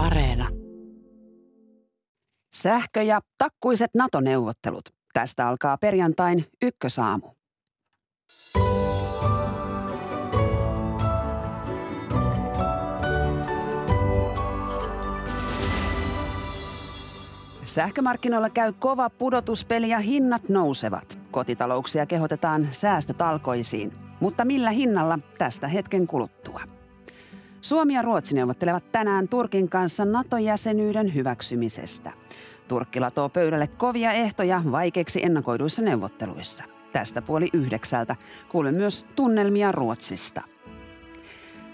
Areena. Sähkö- ja takkuiset NATO-neuvottelut. Tästä alkaa perjantain ykkösaamu. Sähkömarkkinoilla käy kova pudotuspeli ja hinnat nousevat. Kotitalouksia kehotetaan säästötalkoisiin. Mutta millä hinnalla tästä hetken kuluttua? Suomi ja Ruotsi neuvottelevat tänään Turkin kanssa NATO-jäsenyyden hyväksymisestä. Turkki latoo pöydälle kovia ehtoja vaikeiksi ennakoiduissa neuvotteluissa. Tästä puoli yhdeksältä kuulen myös tunnelmia Ruotsista.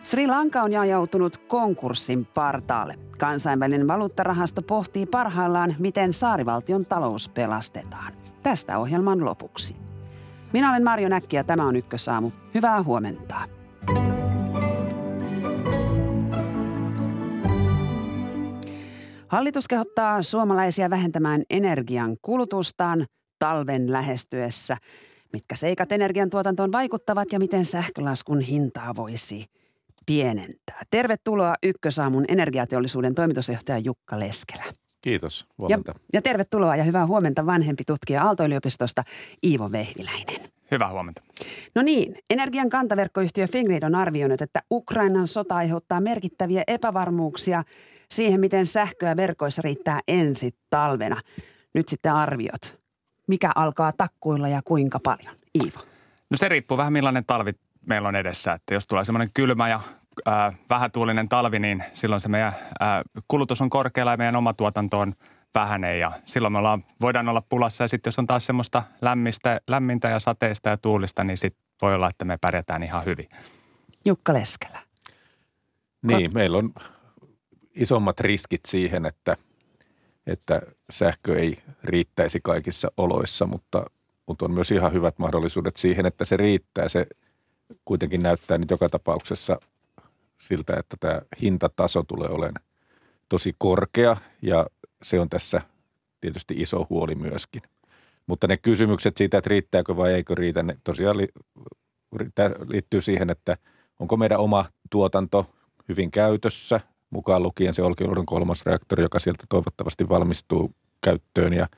Sri Lanka on ajautunut konkurssin partaalle. Kansainvälinen valuuttarahasto pohtii parhaillaan, miten saarivaltion talous pelastetaan. Tästä ohjelman lopuksi. Minä olen Marjo Näkki ja tämä on Ykkösaamu. Hyvää huomenta. Hallitus kehottaa suomalaisia vähentämään energian kulutustaan talven lähestyessä. Mitkä seikat energiantuotantoon vaikuttavat ja miten sähkölaskun hintaa voisi pienentää. Tervetuloa Ykkösaamun energiateollisuuden toimitusjohtaja Jukka Leskelä. Kiitos, huomenta. Ja, ja tervetuloa ja hyvää huomenta vanhempi tutkija Aalto-yliopistosta Iivo Vehviläinen. Hyvää huomenta. No niin, energian kantaverkkoyhtiö Fingrid on arvioinut, että Ukrainan sota aiheuttaa merkittäviä epävarmuuksia siihen, miten sähköä verkoissa riittää ensi talvena. Nyt sitten arviot. Mikä alkaa takkuilla ja kuinka paljon? Iivo. No se riippuu vähän millainen talvi meillä on edessä. Että jos tulee semmoinen kylmä ja ää, vähätuulinen talvi, niin silloin se meidän ää, kulutus on korkealla ja meidän oma tuotanto on vähäinen ja silloin me ollaan, voidaan olla pulassa ja sitten jos on taas semmoista lämmistä, lämmintä ja sateista ja tuulista, niin sitten voi olla, että me pärjätään ihan hyvin. Jukka Leskelä. Niin, meillä on isommat riskit siihen, että, että sähkö ei riittäisi kaikissa oloissa, mutta, mutta on myös ihan hyvät mahdollisuudet siihen, että se riittää. Se kuitenkin näyttää nyt joka tapauksessa siltä, että tämä hintataso tulee olemaan tosi korkea ja se on tässä tietysti iso huoli myöskin. Mutta ne kysymykset siitä, että riittääkö vai eikö riitä, ne tosiaan liittyy siihen, että onko meidän oma tuotanto hyvin käytössä, mukaan lukien se Olkiluodon kolmas reaktori, joka sieltä toivottavasti valmistuu käyttöön ja,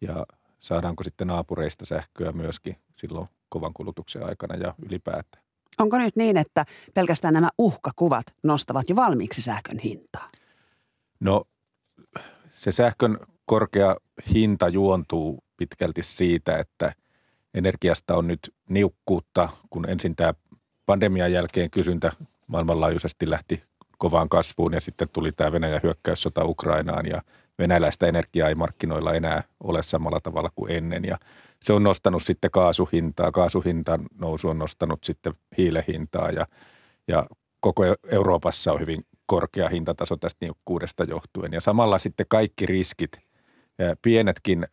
ja saadaanko sitten naapureista sähköä myöskin silloin kovan kulutuksen aikana ja ylipäätään. Onko nyt niin, että pelkästään nämä uhkakuvat nostavat jo valmiiksi sähkön hintaa? No se sähkön korkea hinta juontuu pitkälti siitä, että energiasta on nyt niukkuutta, kun ensin tämä pandemian jälkeen kysyntä maailmanlaajuisesti lähti kovaan kasvuun ja sitten tuli tämä Venäjän hyökkäyssota Ukrainaan ja venäläistä energiaa ei markkinoilla enää ole samalla tavalla kuin ennen ja se on nostanut sitten kaasuhintaa. Kaasuhintan nousu on nostanut sitten hiilehintaa ja, ja koko Euroopassa on hyvin korkea hintataso tästä niukkuudesta johtuen. Ja samalla sitten kaikki riskit, pienetkin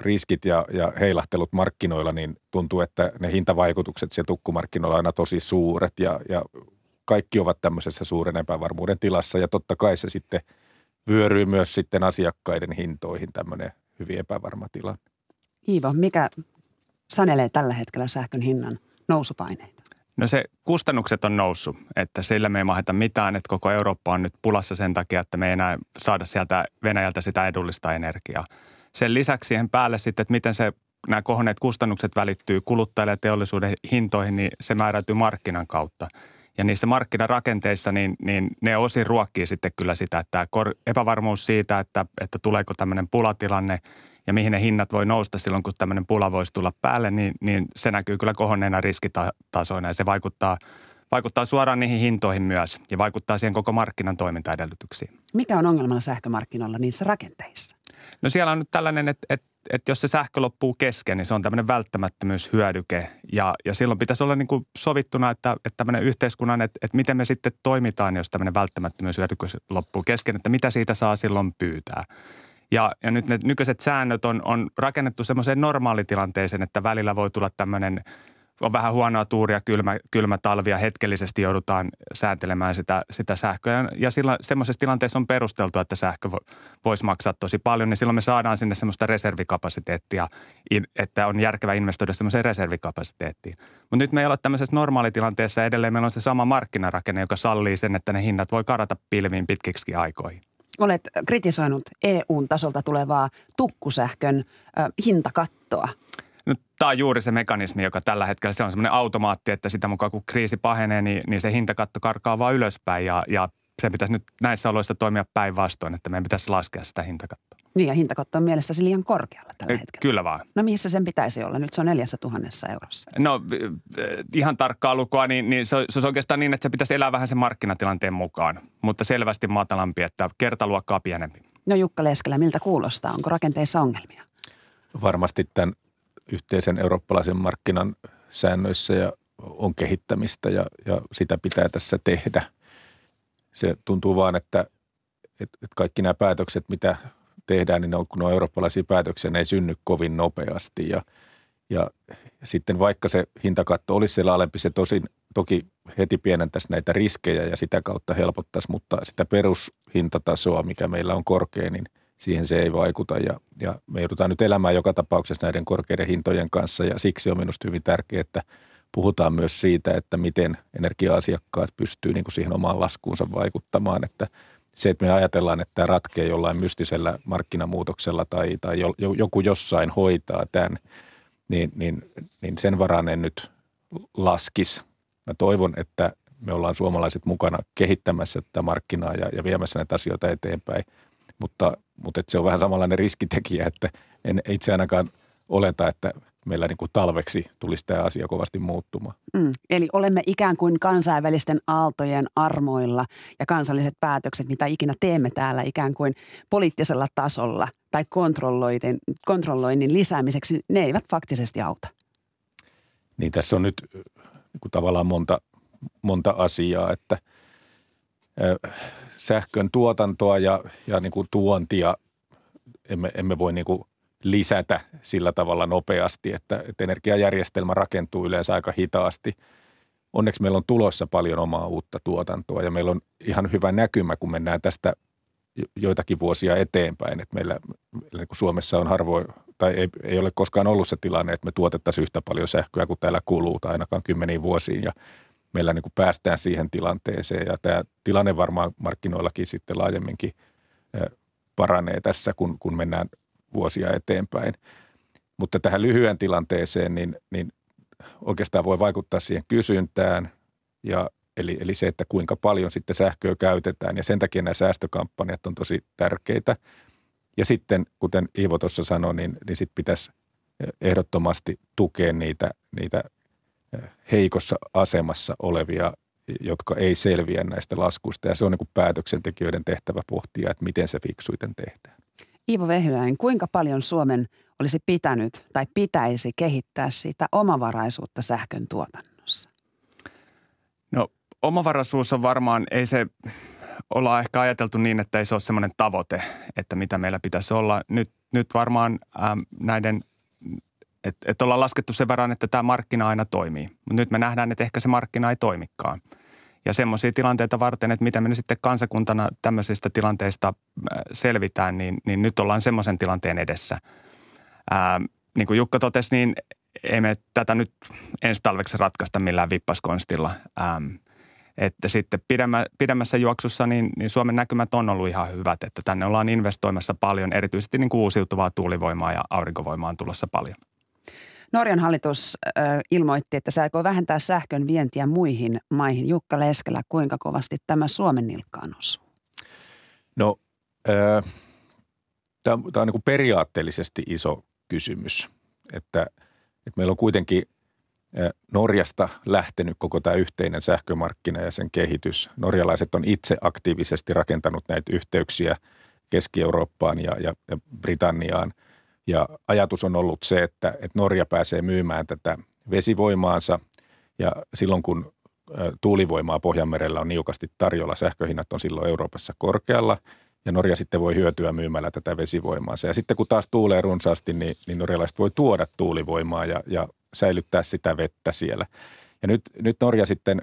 riskit ja, ja heilahtelut markkinoilla, niin tuntuu, että ne hintavaikutukset siellä tukkumarkkinoilla on aina tosi suuret ja, ja kaikki ovat tämmöisessä suuren epävarmuuden tilassa ja totta kai se sitten vyöryy myös sitten asiakkaiden hintoihin tämmöinen hyvin epävarma tilanne. Iivo, mikä sanelee tällä hetkellä sähkön hinnan nousupaineita? No se kustannukset on noussut, että sillä me ei maheta mitään, että koko Eurooppa on nyt pulassa sen takia, että me ei enää saada sieltä Venäjältä sitä edullista energiaa. Sen lisäksi siihen päälle sitten, että miten se nämä kohonneet kustannukset välittyy kuluttajille ja teollisuuden hintoihin, niin se määräytyy markkinan kautta. Ja niissä markkinarakenteissa, niin, niin ne osin ruokkii sitten kyllä sitä, että tämä epävarmuus siitä, että, että tuleeko tämmöinen pulatilanne ja mihin ne hinnat voi nousta silloin, kun tämmöinen pula voisi tulla päälle, niin, niin se näkyy kyllä kohonneena riskitasoina ja se vaikuttaa, vaikuttaa suoraan niihin hintoihin myös ja vaikuttaa siihen koko markkinan toimintaedellytyksiin. Mikä on ongelmana sähkömarkkinoilla niissä rakenteissa? No siellä on nyt tällainen, että, että, että jos se sähkö loppuu kesken, niin se on tämmöinen välttämättömyyshyödyke ja, ja silloin pitäisi olla niin kuin sovittuna, että, että tämmöinen yhteiskunnan, että, että miten me sitten toimitaan, jos tämmöinen välttämättömyyshyödyke loppuu kesken, että mitä siitä saa silloin pyytää. Ja, ja nyt ne nykyiset säännöt on, on rakennettu semmoiseen normaalitilanteeseen, että välillä voi tulla tämmöinen on vähän huonoa tuuria, kylmä, kylmä talvi ja hetkellisesti joudutaan sääntelemään sitä, sitä sähköä. Ja silloin semmoisessa tilanteessa on perusteltu, että sähkö voisi maksaa tosi paljon, niin silloin me saadaan sinne semmoista reservikapasiteettia, että on järkevä investoida semmoiseen reservikapasiteettiin. Mutta nyt me ei ole tämmöisessä normaalitilanteessa edelleen. Meillä on se sama markkinarakenne, joka sallii sen, että ne hinnat voi karata pilviin pitkiksi aikoihin olet kritisoinut EUn tasolta tulevaa tukkusähkön äh, hintakattoa. Tämä on juuri se mekanismi, joka tällä hetkellä se on semmoinen automaatti, että sitä mukaan kun kriisi pahenee, niin, niin se hintakatto karkaa vaan ylöspäin ja, ja se pitäisi nyt näissä oloissa toimia päinvastoin, että meidän pitäisi laskea sitä hintakattoa. Niin ja hintakatto on mielestäsi liian korkealla tällä hetkellä. Kyllä vaan. No missä sen pitäisi olla? Nyt se on neljässä tuhannessa eurossa. No ihan tarkkaa lukua, niin, niin se, se on oikeastaan niin, että se pitäisi elää vähän sen markkinatilanteen mukaan, mutta selvästi matalampi, että kertaluokkaa pienempi. No Jukka Leskelä, miltä kuulostaa? Onko rakenteissa ongelmia? Varmasti tämän yhteisen eurooppalaisen markkinan säännöissä ja on kehittämistä ja, ja sitä pitää tässä tehdä. Se tuntuu vaan, että, että kaikki nämä päätökset, mitä tehdään, niin ne on, kun ne on eurooppalaisia päätöksiä, ne ei synny kovin nopeasti. Ja, ja, ja sitten vaikka se hintakatto olisi siellä alempi, se tosin, toki heti pienentäisi näitä riskejä ja sitä kautta helpottaisi, mutta sitä perushintatasoa, mikä meillä on korkea, niin siihen se ei vaikuta. Ja, ja me joudutaan nyt elämään joka tapauksessa näiden korkeiden hintojen kanssa ja siksi on minusta hyvin tärkeää, että puhutaan myös siitä, että miten energia-asiakkaat pystyy niin kuin siihen omaan laskuunsa vaikuttamaan, että – se, että me ajatellaan, että tämä ratkee jollain mystisellä markkinamuutoksella tai, tai joku jossain hoitaa tämän, niin, niin, niin sen varaan en nyt laskis. Mä toivon, että me ollaan suomalaiset mukana kehittämässä tätä markkinaa ja, ja viemässä näitä asioita eteenpäin. Mutta, mutta että se on vähän samanlainen riskitekijä, että en itse ainakaan oleta, että meillä niin kuin talveksi tulisi tämä asia kovasti muuttumaan. Mm, eli olemme ikään kuin kansainvälisten aaltojen armoilla ja kansalliset päätökset, mitä ikinä teemme täällä ikään kuin poliittisella tasolla tai kontrolloinnin, kontrolloinnin lisäämiseksi, ne eivät faktisesti auta. Niin tässä on nyt niin kuin tavallaan monta, monta asiaa, että sähkön tuotantoa ja, ja niin kuin tuontia emme, emme voi niin kuin lisätä sillä tavalla nopeasti, että, että energiajärjestelmä rakentuu yleensä aika hitaasti. Onneksi meillä on tulossa paljon omaa uutta tuotantoa ja meillä on ihan hyvä näkymä, kun mennään tästä joitakin vuosia eteenpäin. Että meillä, meillä niin Suomessa on harvoin, tai ei, ei ole koskaan ollut se tilanne, että me tuotettaisiin yhtä paljon sähköä kuin täällä kuluu, tai ainakaan kymmeniin vuosiin. Ja meillä niin kuin päästään siihen tilanteeseen. Ja tämä tilanne varmaan markkinoillakin sitten laajemminkin paranee tässä, kun, kun mennään vuosia eteenpäin. Mutta tähän lyhyen tilanteeseen, niin, niin oikeastaan voi vaikuttaa siihen kysyntään ja Eli, eli se, että kuinka paljon sitten sähköä käytetään ja sen takia nämä säästökampanjat on tosi tärkeitä. Ja sitten, kuten Iivo tuossa sanoi, niin, niin sitten pitäisi ehdottomasti tukea niitä, niitä heikossa asemassa olevia, jotka ei selviä näistä laskuista. Ja se on niin kuin päätöksentekijöiden tehtävä pohtia, että miten se fiksuiten tehdään. Iivo Vehyläinen, kuinka paljon Suomen olisi pitänyt tai pitäisi kehittää sitä omavaraisuutta sähkön tuotannossa? No omavaraisuus on varmaan, ei se olla ehkä ajateltu niin, että ei se ole semmoinen tavoite, että mitä meillä pitäisi olla. Nyt, nyt varmaan ähm, näiden, että et ollaan laskettu sen verran, että tämä markkina aina toimii. Mutta nyt me nähdään, että ehkä se markkina ei toimikaan – ja semmoisia tilanteita varten, että miten me sitten kansakuntana tämmöisistä tilanteista selvitään, niin, niin nyt ollaan semmoisen tilanteen edessä. Ää, niin kuin Jukka totesi, niin ei me tätä nyt ensi talveksi ratkaista millään vippaskonstilla. Ähm, että sitten pidemmä, pidemmässä juoksussa niin, niin Suomen näkymät on ollut ihan hyvät, että tänne ollaan investoimassa paljon, erityisesti niin kuin uusiutuvaa tuulivoimaa ja aurinkovoimaa on tulossa paljon. Norjan hallitus äh, ilmoitti, että se aikoo vähentää sähkön vientiä muihin maihin. Jukka Leskelä, kuinka kovasti tämä Suomen nilkkaan osuu? No, tämä on, niin periaatteellisesti iso kysymys, että, että meillä on kuitenkin Norjasta lähtenyt koko tämä yhteinen sähkömarkkina ja sen kehitys. Norjalaiset on itse aktiivisesti rakentanut näitä yhteyksiä Keski-Eurooppaan ja, ja, ja Britanniaan – ja ajatus on ollut se, että, että Norja pääsee myymään tätä vesivoimaansa ja silloin kun tuulivoimaa Pohjanmerellä on niukasti tarjolla, sähköhinnat on silloin Euroopassa korkealla ja Norja sitten voi hyötyä myymällä tätä vesivoimaansa. Ja sitten kun taas tuulee runsaasti, niin, niin norjalaiset voi tuoda tuulivoimaa ja, ja säilyttää sitä vettä siellä. Ja nyt, nyt Norja sitten,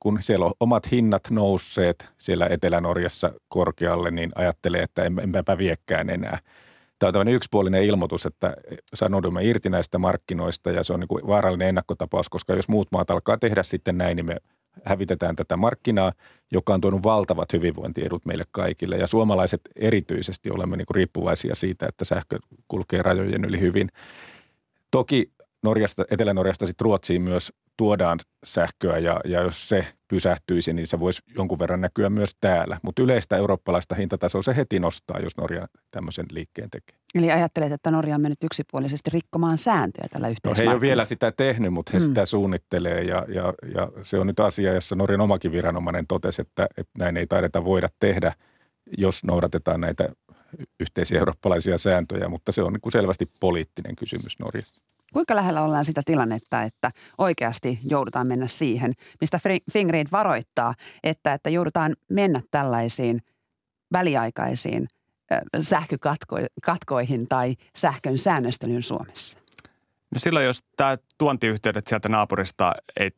kun siellä on omat hinnat nousseet siellä Etelä-Norjassa korkealle, niin ajattelee, että en, enpä viekään enää. Tämä on tämmöinen yksipuolinen ilmoitus, että sanoudumme irti näistä markkinoista ja se on niin kuin vaarallinen ennakkotapaus, koska jos muut maat alkaa tehdä sitten näin, niin me hävitetään tätä markkinaa, joka on tuonut valtavat hyvinvointiedut meille kaikille. Ja suomalaiset erityisesti olemme niin kuin riippuvaisia siitä, että sähkö kulkee rajojen yli hyvin. Toki Norjasta, Etelä-Norjasta sitten Ruotsiin myös tuodaan sähköä ja, ja jos se pysähtyisi, niin se voisi jonkun verran näkyä myös täällä. Mutta yleistä eurooppalaista hintatasoa se heti nostaa, jos Norja tämmöisen liikkeen tekee. Eli ajattelet, että Norja on mennyt yksipuolisesti rikkomaan sääntöjä tällä yhteismarkkinoilla? No he ei ole vielä sitä tehnyt, mutta he mm. sitä suunnittelee ja, ja, ja se on nyt asia, jossa Norjan omakin viranomainen totesi, että, että näin ei taideta voida tehdä, jos noudatetaan näitä yhteisiä eurooppalaisia sääntöjä, mutta se on niin kuin selvästi poliittinen kysymys Norjassa. Kuinka lähellä ollaan sitä tilannetta, että oikeasti joudutaan mennä siihen, mistä Fingrid varoittaa, että, että joudutaan mennä tällaisiin väliaikaisiin sähkökatkoihin tai sähkön säännöstelyyn Suomessa? No silloin, jos tämä tuontiyhteydet sieltä naapurista ei,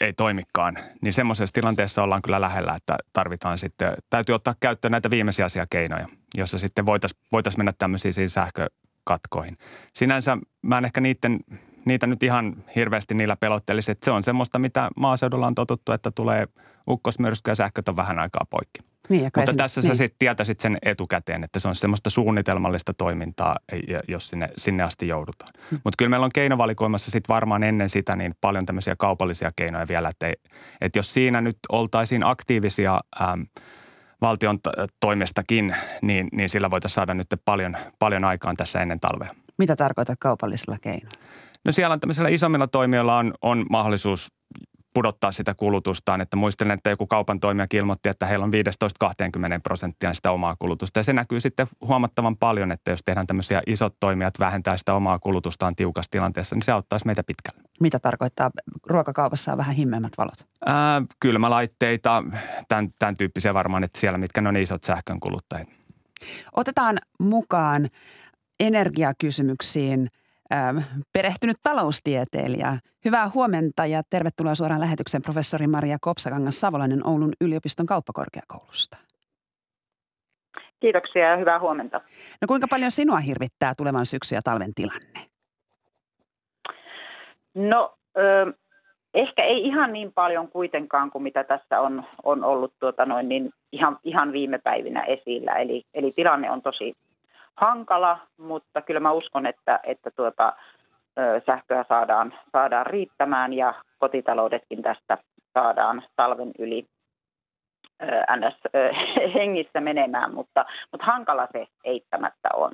ei toimikaan, niin semmoisessa tilanteessa ollaan kyllä lähellä, että tarvitaan sitten, täytyy ottaa käyttöön näitä viimesijaisia keinoja, jossa sitten voitaisiin voitais mennä tämmöisiin sähkö, katkoihin. Sinänsä mä en ehkä niiden, niitä nyt ihan hirveästi niillä pelottelisi, että se on semmoista, mitä maaseudulla on totuttu, että tulee ukkosmyrsky ja sähköt on vähän aikaa poikki. Niin, Mutta sen, tässä niin. sä sitten tietäisit sen etukäteen, että se on semmoista suunnitelmallista toimintaa, jos sinne, sinne asti joudutaan. Hmm. Mutta kyllä meillä on keinovalikoimassa sitten varmaan ennen sitä niin paljon tämmöisiä kaupallisia keinoja vielä, että, että jos siinä nyt oltaisiin aktiivisia ähm, – valtion toimestakin, niin, niin sillä voitaisiin saada nyt paljon, paljon aikaan tässä ennen talvea. Mitä tarkoitat kaupallisella keinoilla? No siellä on tämmöisillä isommilla toimijoilla on, on mahdollisuus pudottaa sitä kulutustaan. Että muistelen, että joku kaupan toimija ilmoitti, että heillä on 15-20 prosenttia sitä omaa kulutusta. Ja se näkyy sitten huomattavan paljon, että jos tehdään tämmöisiä isot toimijat vähentää sitä omaa kulutustaan tiukassa tilanteessa, niin se auttaisi meitä pitkälle. Mitä tarkoittaa? Ruokakaupassa on vähän himmeämmät valot. Ää, kylmälaitteita, tämän, tämän tyyppisiä varmaan, että siellä mitkä ne on isot sähkön kuluttajat. Otetaan mukaan energiakysymyksiin – Ähm, perehtynyt taloustieteilijä. Hyvää huomenta ja tervetuloa suoraan lähetyksen professori Maria Kopsakangas Savolainen Oulun yliopiston kauppakorkeakoulusta. Kiitoksia ja hyvää huomenta. No kuinka paljon sinua hirvittää tulevan syksy ja talven tilanne? No ö, ehkä ei ihan niin paljon kuitenkaan kuin mitä tässä on, on ollut tuota noin, niin ihan, ihan viime päivinä esillä. Eli, eli tilanne on tosi hankala, mutta kyllä mä uskon, että, että tuota, sähköä saadaan, saadaan riittämään ja kotitaloudetkin tästä saadaan talven yli ns. hengissä menemään, mutta, mutta hankala se eittämättä on.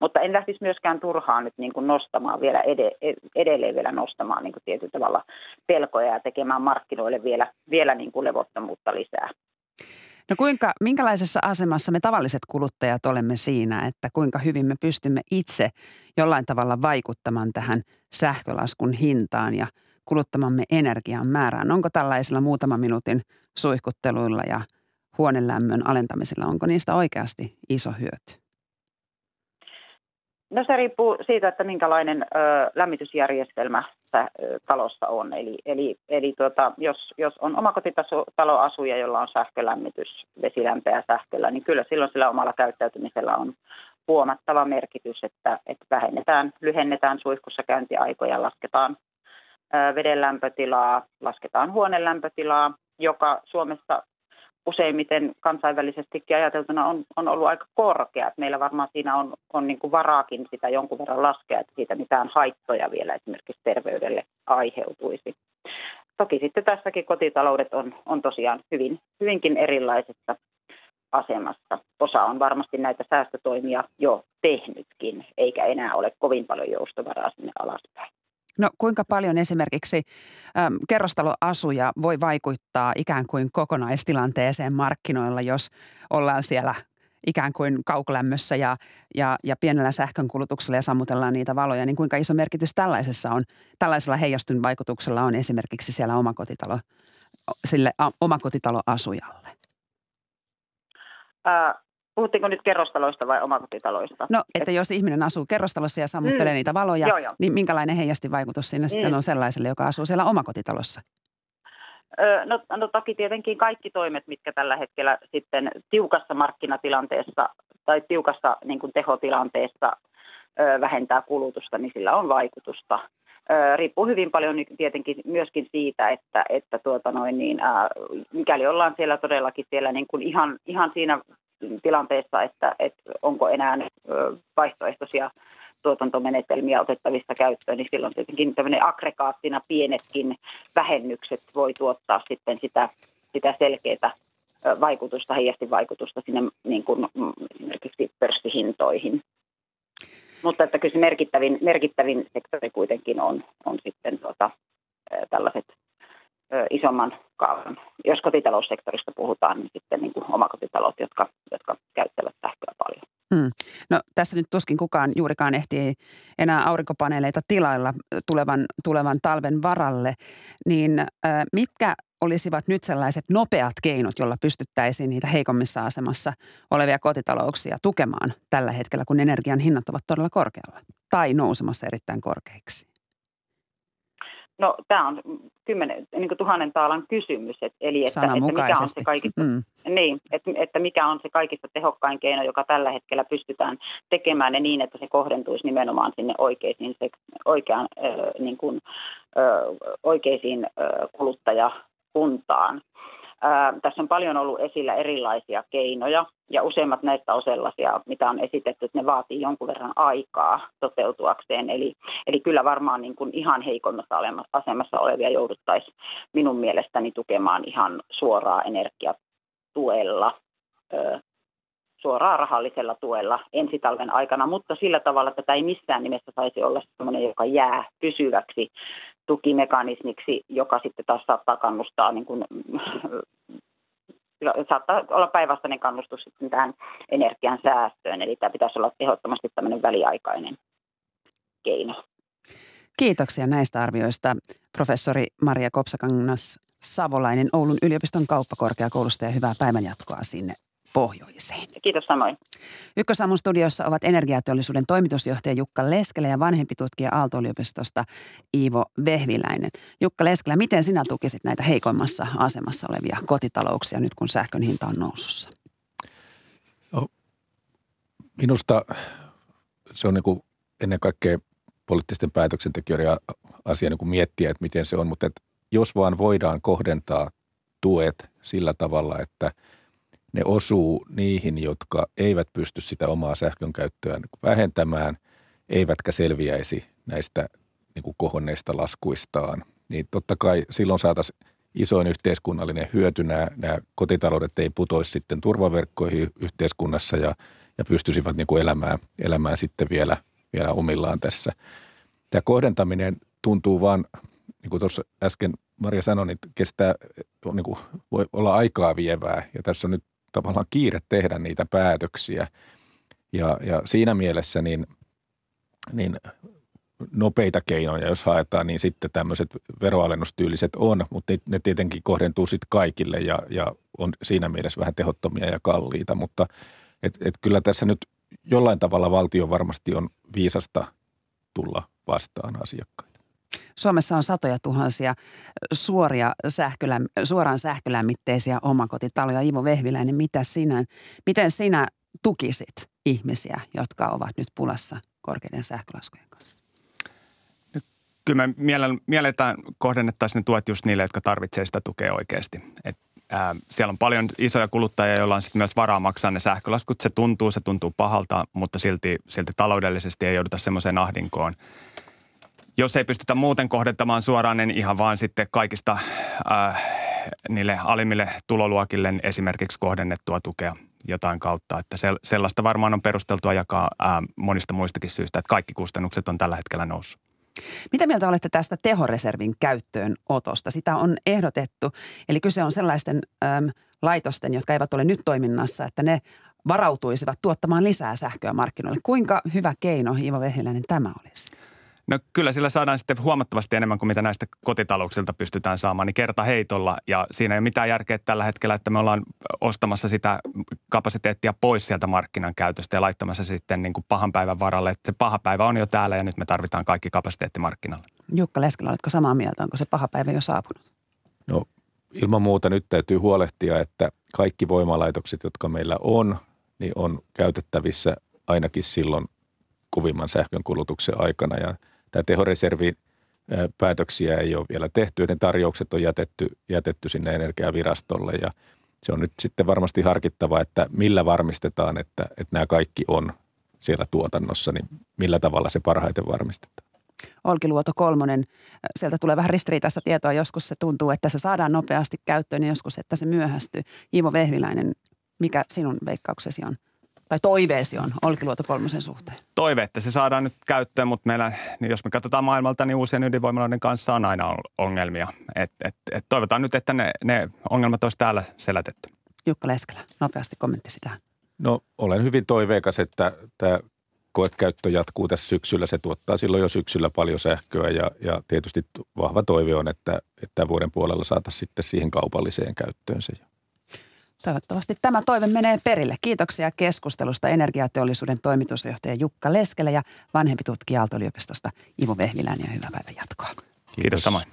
Mutta en lähtisi myöskään turhaan nyt niin kuin nostamaan vielä ed- edelleen vielä nostamaan niin kuin tietyllä tavalla pelkoja ja tekemään markkinoille vielä, vielä niin kuin levottomuutta lisää. No kuinka, minkälaisessa asemassa me tavalliset kuluttajat olemme siinä, että kuinka hyvin me pystymme itse jollain tavalla vaikuttamaan tähän sähkölaskun hintaan ja kuluttamamme energian määrään? Onko tällaisilla muutaman minuutin suihkutteluilla ja huonelämmön alentamisella, onko niistä oikeasti iso hyöty? No se riippuu siitä, että minkälainen ö, lämmitysjärjestelmä talossa on. Eli, eli, eli tuota, jos, jos on omakotitaloasuja, jolla on sähkölämmitys, vesilämpöä sähköllä, niin kyllä silloin sillä omalla käyttäytymisellä on huomattava merkitys, että, että vähennetään, lyhennetään suihkussa käyntiaikoja, lasketaan veden lämpötilaa, lasketaan huoneen lämpötilaa, joka Suomessa useimmiten kansainvälisestikin ajateltuna on, on ollut aika korkea. Meillä varmaan siinä on, on niin kuin varaakin sitä jonkun verran laskea, että siitä mitään haittoja vielä esimerkiksi terveydelle aiheutuisi. Toki sitten tässäkin kotitaloudet on, on tosiaan hyvin, hyvinkin erilaisessa asemassa. Osa on varmasti näitä säästötoimia jo tehnytkin, eikä enää ole kovin paljon joustovaraa sinne alaspäin. No kuinka paljon esimerkiksi äm, kerrostaloasuja voi vaikuttaa ikään kuin kokonaistilanteeseen markkinoilla, jos ollaan siellä ikään kuin kaukolämmössä ja, ja, ja pienellä sähkönkulutuksella ja sammutellaan niitä valoja, niin kuinka iso merkitys tällaisessa on, tällaisella heijastun vaikutuksella on esimerkiksi siellä omakotitalo, sille a, omakotitaloasujalle? Puhuttiinko nyt kerrostaloista vai omakotitaloista? No, että Et... jos ihminen asuu kerrostalossa ja sammuttelee mm. niitä valoja, joo, joo. niin minkälainen heijasti-vaikutus siinä mm. sitten on sellaiselle, joka asuu siellä omakotitalossa? No, no toki tietenkin kaikki toimet, mitkä tällä hetkellä sitten tiukassa markkinatilanteessa tai tiukassa niin kuin tehotilanteessa vähentää kulutusta, niin sillä on vaikutusta. Riippuu hyvin paljon tietenkin myöskin siitä, että, että tuota noin niin, ää, mikäli ollaan siellä todellakin siellä niin kuin ihan, ihan siinä tilanteessa, että, että onko enää vaihtoehtoisia tuotantomenetelmiä otettavista käyttöön, niin silloin tietenkin tämmöinen aggregaattina pienetkin vähennykset voi tuottaa sitten sitä, sitä selkeää vaikutusta, heijasti vaikutusta sinne niin kuin mm, esimerkiksi pörssihintoihin. Mutta että kyllä se merkittävin, merkittävin sektori kuitenkin on, on sitten tuota, tällaiset isomman kaavan. Jos kotitaloussektorista puhutaan, niin sitten niin kuin omakotitalot, jotka, jotka käyttävät sähköä paljon. Hmm. No tässä nyt tuskin kukaan juurikaan ehtii enää aurinkopaneeleita tilailla tulevan, tulevan talven varalle, niin äh, mitkä olisivat nyt sellaiset nopeat keinot, joilla pystyttäisiin niitä heikommissa asemassa olevia kotitalouksia tukemaan tällä hetkellä, kun energian hinnat ovat todella korkealla tai nousemassa erittäin korkeiksi? No tämä on kymmenen, niin kuin tuhannen taalan kysymys, et, eli että, että mikä on se kaikista, mm. niin, että, että mikä on se kaikista tehokkain keino, joka tällä hetkellä pystytään tekemään ja niin, että se kohdentuisi nimenomaan sinne oikeisiin, se, oikean, äh, niin kuin, äh, oikeisiin äh, kuluttajakuntaan. Tässä on paljon ollut esillä erilaisia keinoja ja useimmat näistä on sellaisia, mitä on esitetty, että ne vaatii jonkun verran aikaa toteutuakseen. Eli, eli kyllä varmaan niin kuin ihan heikommassa asemassa olevia jouduttaisiin minun mielestäni tukemaan ihan suoraa energiatuella, suoraa rahallisella tuella ensi talven aikana, mutta sillä tavalla, että tämä ei missään nimessä saisi olla sellainen, joka jää pysyväksi tukimekanismiksi, joka sitten taas saattaa kannustaa niin kuin, saattaa olla päinvastainen kannustus sitten tähän energian säästöön. Eli tämä pitäisi olla ehdottomasti tämmöinen väliaikainen keino. Kiitoksia näistä arvioista professori Maria Kopsakangas Savolainen Oulun yliopiston kauppakorkeakoulusta ja hyvää päivänjatkoa sinne pohjoiseen. Kiitos samoin. Ykkösaamun studiossa ovat energiateollisuuden toimitusjohtaja Jukka Leskelä ja vanhempi tutkija Aalto-yliopistosta Iivo Vehviläinen. Jukka Leskelä, miten sinä tukisit näitä heikoimmassa asemassa olevia kotitalouksia nyt kun sähkön hinta on nousussa? No, minusta se on niin kuin ennen kaikkea poliittisten päätöksentekijöiden asia niin kuin miettiä, että miten se on, mutta että jos vaan voidaan kohdentaa tuet sillä tavalla, että – ne osuu niihin, jotka eivät pysty sitä omaa sähkön käyttöään vähentämään, eivätkä selviäisi näistä niin kuin kohonneista laskuistaan. Niin totta kai silloin saataisiin isoin yhteiskunnallinen hyöty. Nämä, nämä kotitaloudet ei putoisi sitten turvaverkkoihin yhteiskunnassa ja, ja pystyisivät niin kuin elämään, elämään sitten vielä, vielä omillaan tässä. Tämä kohdentaminen tuntuu vaan, niin kuin tuossa äsken Maria sanoi, niin kestää, niin kuin, voi olla aikaa vievää. Ja tässä on nyt tavallaan kiire tehdä niitä päätöksiä. Ja, ja siinä mielessä niin, niin nopeita keinoja, jos haetaan, niin sitten tämmöiset veroalennustyyliset on, mutta ne, ne tietenkin kohdentuu sitten kaikille ja, ja on siinä mielessä vähän tehottomia ja kalliita, mutta et, et kyllä tässä nyt jollain tavalla valtio varmasti on viisasta tulla vastaan asiakkaita. Suomessa on satoja tuhansia suoria sähköläm, suoraan sähkölämmitteisiä omakotitaloja. Ivo Vehviläinen, mitä sinä, miten sinä tukisit ihmisiä, jotka ovat nyt pulassa korkeiden sähkölaskujen kanssa? Kyllä me mielletään kohdennettaisiin ne tuet just niille, jotka tarvitsevat sitä tukea oikeasti. Et, siellä on paljon isoja kuluttajia, joilla on sitten myös varaa maksaa ne sähkölaskut. Se tuntuu, se tuntuu pahalta, mutta silti, silti taloudellisesti ei jouduta semmoiseen ahdinkoon – jos ei pystytä muuten kohdentamaan suoraan, niin ihan vaan sitten kaikista äh, niille alimmille tuloluokille esimerkiksi kohdennettua tukea jotain kautta. Että se, sellaista varmaan on perusteltua jakaa äh, monista muistakin syistä, että kaikki kustannukset on tällä hetkellä noussut. Mitä mieltä olette tästä tehoreservin käyttöönotosta? Sitä on ehdotettu, eli kyse on sellaisten äm, laitosten, jotka eivät ole nyt toiminnassa, että ne varautuisivat tuottamaan lisää sähköä markkinoille. Kuinka hyvä keino, Iivo Vehiläinen, tämä olisi? No kyllä sillä saadaan sitten huomattavasti enemmän kuin mitä näistä kotitalouksilta pystytään saamaan, niin kerta heitolla. Ja siinä ei ole mitään järkeä tällä hetkellä, että me ollaan ostamassa sitä kapasiteettia pois sieltä markkinan käytöstä ja laittamassa sitten niin kuin pahan päivän varalle, että se paha päivä on jo täällä ja nyt me tarvitaan kaikki kapasiteetti markkinalle. Jukka Leskelä, oletko samaa mieltä? Onko se paha päivä jo saapunut? No ilman muuta nyt täytyy huolehtia, että kaikki voimalaitokset, jotka meillä on, niin on käytettävissä ainakin silloin kovimman sähkön kulutuksen aikana. Ja tämä tehoreservin päätöksiä ei ole vielä tehty, joten tarjoukset on jätetty, jätetty sinne energiavirastolle ja se on nyt sitten varmasti harkittava, että millä varmistetaan, että, että nämä kaikki on siellä tuotannossa, niin millä tavalla se parhaiten varmistetaan. Olkiluoto kolmonen, sieltä tulee vähän ristiriitaista tietoa. Joskus se tuntuu, että se saadaan nopeasti käyttöön ja joskus, että se myöhästyy. Iivo Vehviläinen, mikä sinun veikkauksesi on? Tai toiveesi on Olkiluoto kolmosen suhteen? Toive, että se saadaan nyt käyttöön, mutta meillä, niin jos me katsotaan maailmalta, niin uusien ydinvoimaloiden kanssa on aina ongelmia. Et, et, et toivotaan nyt, että ne, ne ongelmat olisi täällä selätetty. Jukka Leskelä, nopeasti kommentti sitä. No olen hyvin toiveikas, että tämä koekäyttö jatkuu tässä syksyllä. Se tuottaa silloin jo syksyllä paljon sähköä ja, ja tietysti vahva toive on, että, että vuoden puolella saataisiin sitten siihen kaupalliseen käyttöön se. Toivottavasti tämä toive menee perille. Kiitoksia keskustelusta energiateollisuuden toimitusjohtaja Jukka Leskelä ja vanhempi tutkija Aalto-yliopistosta Ivo Vehviläinen ja hyvää päivän jatkoa. Kiitos, Kiitos samoin.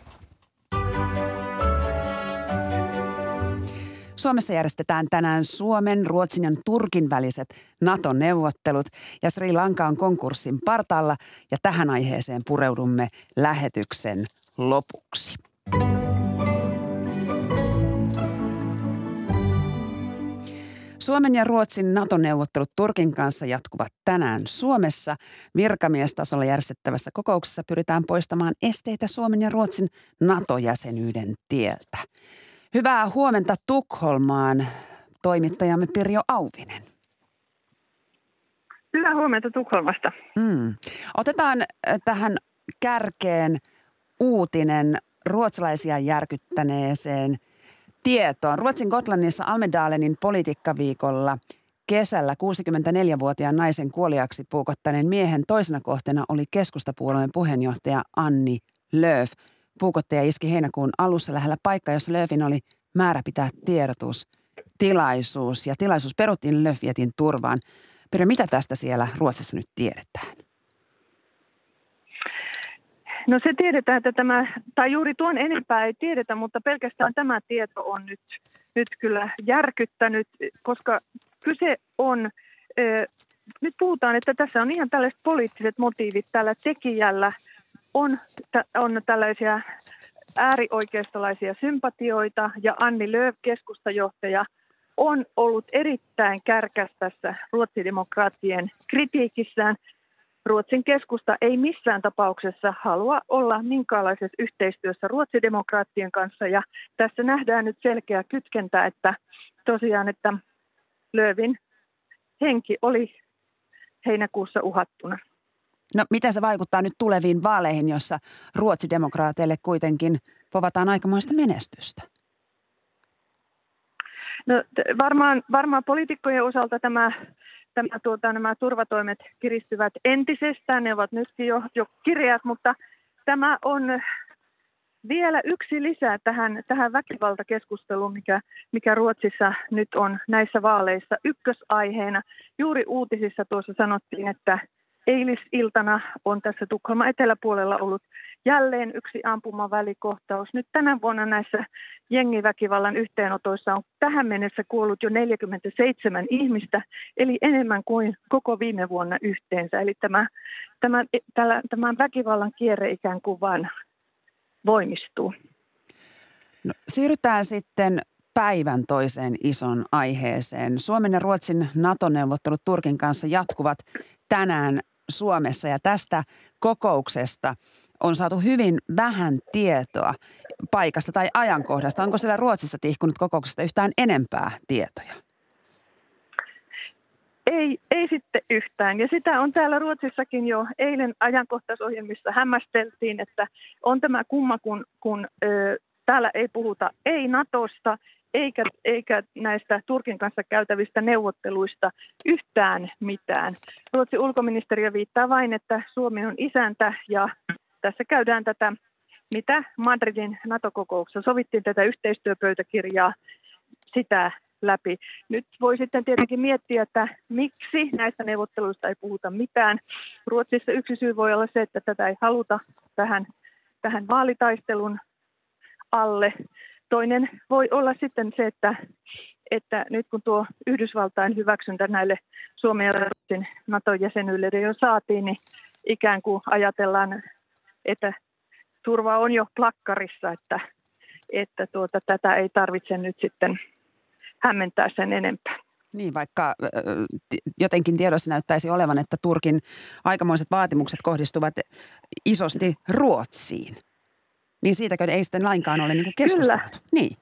Suomessa järjestetään tänään Suomen, Ruotsin ja Turkin väliset NATO-neuvottelut ja Sri Lanka on konkurssin partaalla ja tähän aiheeseen pureudumme lähetyksen lopuksi. Suomen ja Ruotsin NATO-neuvottelut Turkin kanssa jatkuvat tänään Suomessa. Virkamiestasolla järjestettävässä kokouksessa pyritään poistamaan esteitä Suomen ja Ruotsin NATO-jäsenyyden tieltä. Hyvää huomenta Tukholmaan, toimittajamme Pirjo Auvinen. Hyvää huomenta Tukholmasta. Mm. Otetaan äh, tähän kärkeen uutinen ruotsalaisia järkyttäneeseen – tietoon. Ruotsin Gotlannissa Almedalenin politiikkaviikolla kesällä 64-vuotiaan naisen kuoliaksi puukottaneen miehen toisena kohteena oli keskustapuolueen puheenjohtaja Anni Lööf. Puukottaja iski heinäkuun alussa lähellä paikka, jossa Lööfin oli määrä pitää tiedotus, tilaisuus. Ja tilaisuus peruttiin Lööfietin turvaan. Pirjo, mitä tästä siellä Ruotsissa nyt tiedetään? No se tiedetään, että tämä, tai juuri tuon enempää ei tiedetä, mutta pelkästään tämä tieto on nyt, nyt kyllä järkyttänyt, koska kyse on, nyt puhutaan, että tässä on ihan tällaiset poliittiset motiivit tällä tekijällä, on, on tällaisia äärioikeistolaisia sympatioita ja Anni Lööf, keskustajohtaja, on ollut erittäin kärkäs tässä ruotsidemokraattien kritiikissään – Ruotsin keskusta ei missään tapauksessa halua olla minkäänlaisessa yhteistyössä ruotsidemokraattien kanssa ja tässä nähdään nyt selkeä kytkentä, että tosiaan, että Lövin henki oli heinäkuussa uhattuna. No miten se vaikuttaa nyt tuleviin vaaleihin, jossa ruotsidemokraateille kuitenkin povataan aikamoista menestystä? No varmaan, varmaan poliitikkojen osalta tämä tämä, tuota, nämä turvatoimet kiristyvät entisestään. Ne ovat nytkin jo, jo kirjat, mutta tämä on vielä yksi lisää tähän, tähän väkivaltakeskusteluun, mikä, mikä Ruotsissa nyt on näissä vaaleissa ykkösaiheena. Juuri uutisissa tuossa sanottiin, että eilisiltana on tässä Tukholman eteläpuolella ollut jälleen yksi ampumavälikohtaus. Nyt tänä vuonna näissä jengiväkivallan yhteenotoissa on tähän mennessä kuollut jo 47 ihmistä, eli enemmän kuin koko viime vuonna yhteensä. Eli tämä, tämä, tämä, tämän väkivallan kierre ikään kuin vain voimistuu. No, siirrytään sitten päivän toiseen ison aiheeseen. Suomen ja Ruotsin NATO-neuvottelut Turkin kanssa jatkuvat tänään Suomessa ja tästä kokouksesta on saatu hyvin vähän tietoa paikasta tai ajankohdasta. Onko siellä Ruotsissa tihkunut kokouksesta yhtään enempää tietoja? Ei, ei sitten yhtään. Ja sitä on täällä Ruotsissakin jo eilen ajankohtaisohjelmissa hämmästeltiin, että on tämä kumma, kun, kun ö, täällä ei puhuta ei Natosta, eikä, eikä näistä Turkin kanssa käytävistä neuvotteluista yhtään mitään. Ruotsin ulkoministeriö viittaa vain, että Suomi on isäntä ja tässä käydään tätä, mitä Madridin NATO-kokouksessa sovittiin tätä yhteistyöpöytäkirjaa, sitä läpi. Nyt voi sitten tietenkin miettiä, että miksi näistä neuvotteluista ei puhuta mitään. Ruotsissa yksi syy voi olla se, että tätä ei haluta tähän, tähän vaalitaistelun alle. Toinen voi olla sitten se, että, että nyt kun tuo Yhdysvaltain hyväksyntä näille Suomen ja Ruotsin NATO-jäsenyydelle jo saatiin, niin ikään kuin ajatellaan, että turva on jo plakkarissa, että, että tuota, tätä ei tarvitse nyt sitten hämmentää sen enempää. Niin, vaikka jotenkin tiedossa näyttäisi olevan, että Turkin aikamoiset vaatimukset kohdistuvat isosti Ruotsiin. Niin siitäkö ei sitten lainkaan ole niin keskusteltu? Kyllä. Niin.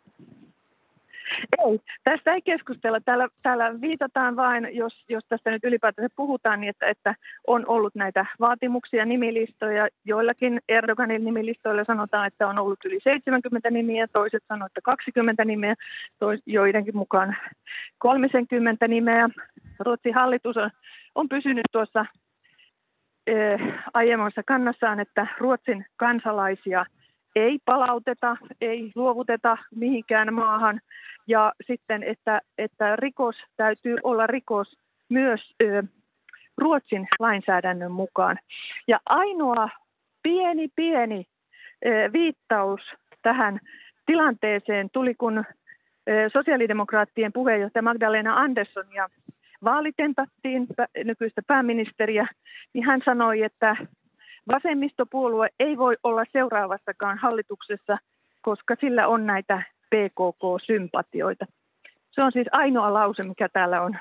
Ei, tästä ei keskustella. Täällä, täällä viitataan vain, jos, jos tästä nyt ylipäätään puhutaan, niin että, että on ollut näitä vaatimuksia, nimilistoja. Joillakin Erdoganin nimilistoilla sanotaan, että on ollut yli 70 nimiä, toiset sanoo, että 20 nimeä, tois, joidenkin mukaan 30 nimeä. Ruotsin hallitus on, on pysynyt tuossa eh, aiemmassa kannassaan, että Ruotsin kansalaisia – ei palauteta, ei luovuteta mihinkään maahan ja sitten, että, että rikos täytyy olla rikos myös ö, Ruotsin lainsäädännön mukaan. Ja ainoa pieni, pieni ö, viittaus tähän tilanteeseen tuli, kun ö, sosiaalidemokraattien puheenjohtaja Magdalena Andersson ja vaalitentattiin nykyistä pääministeriä, niin hän sanoi, että vasemmistopuolue ei voi olla seuraavassakaan hallituksessa, koska sillä on näitä PKK-sympatioita. Se on siis ainoa lause, mikä täällä on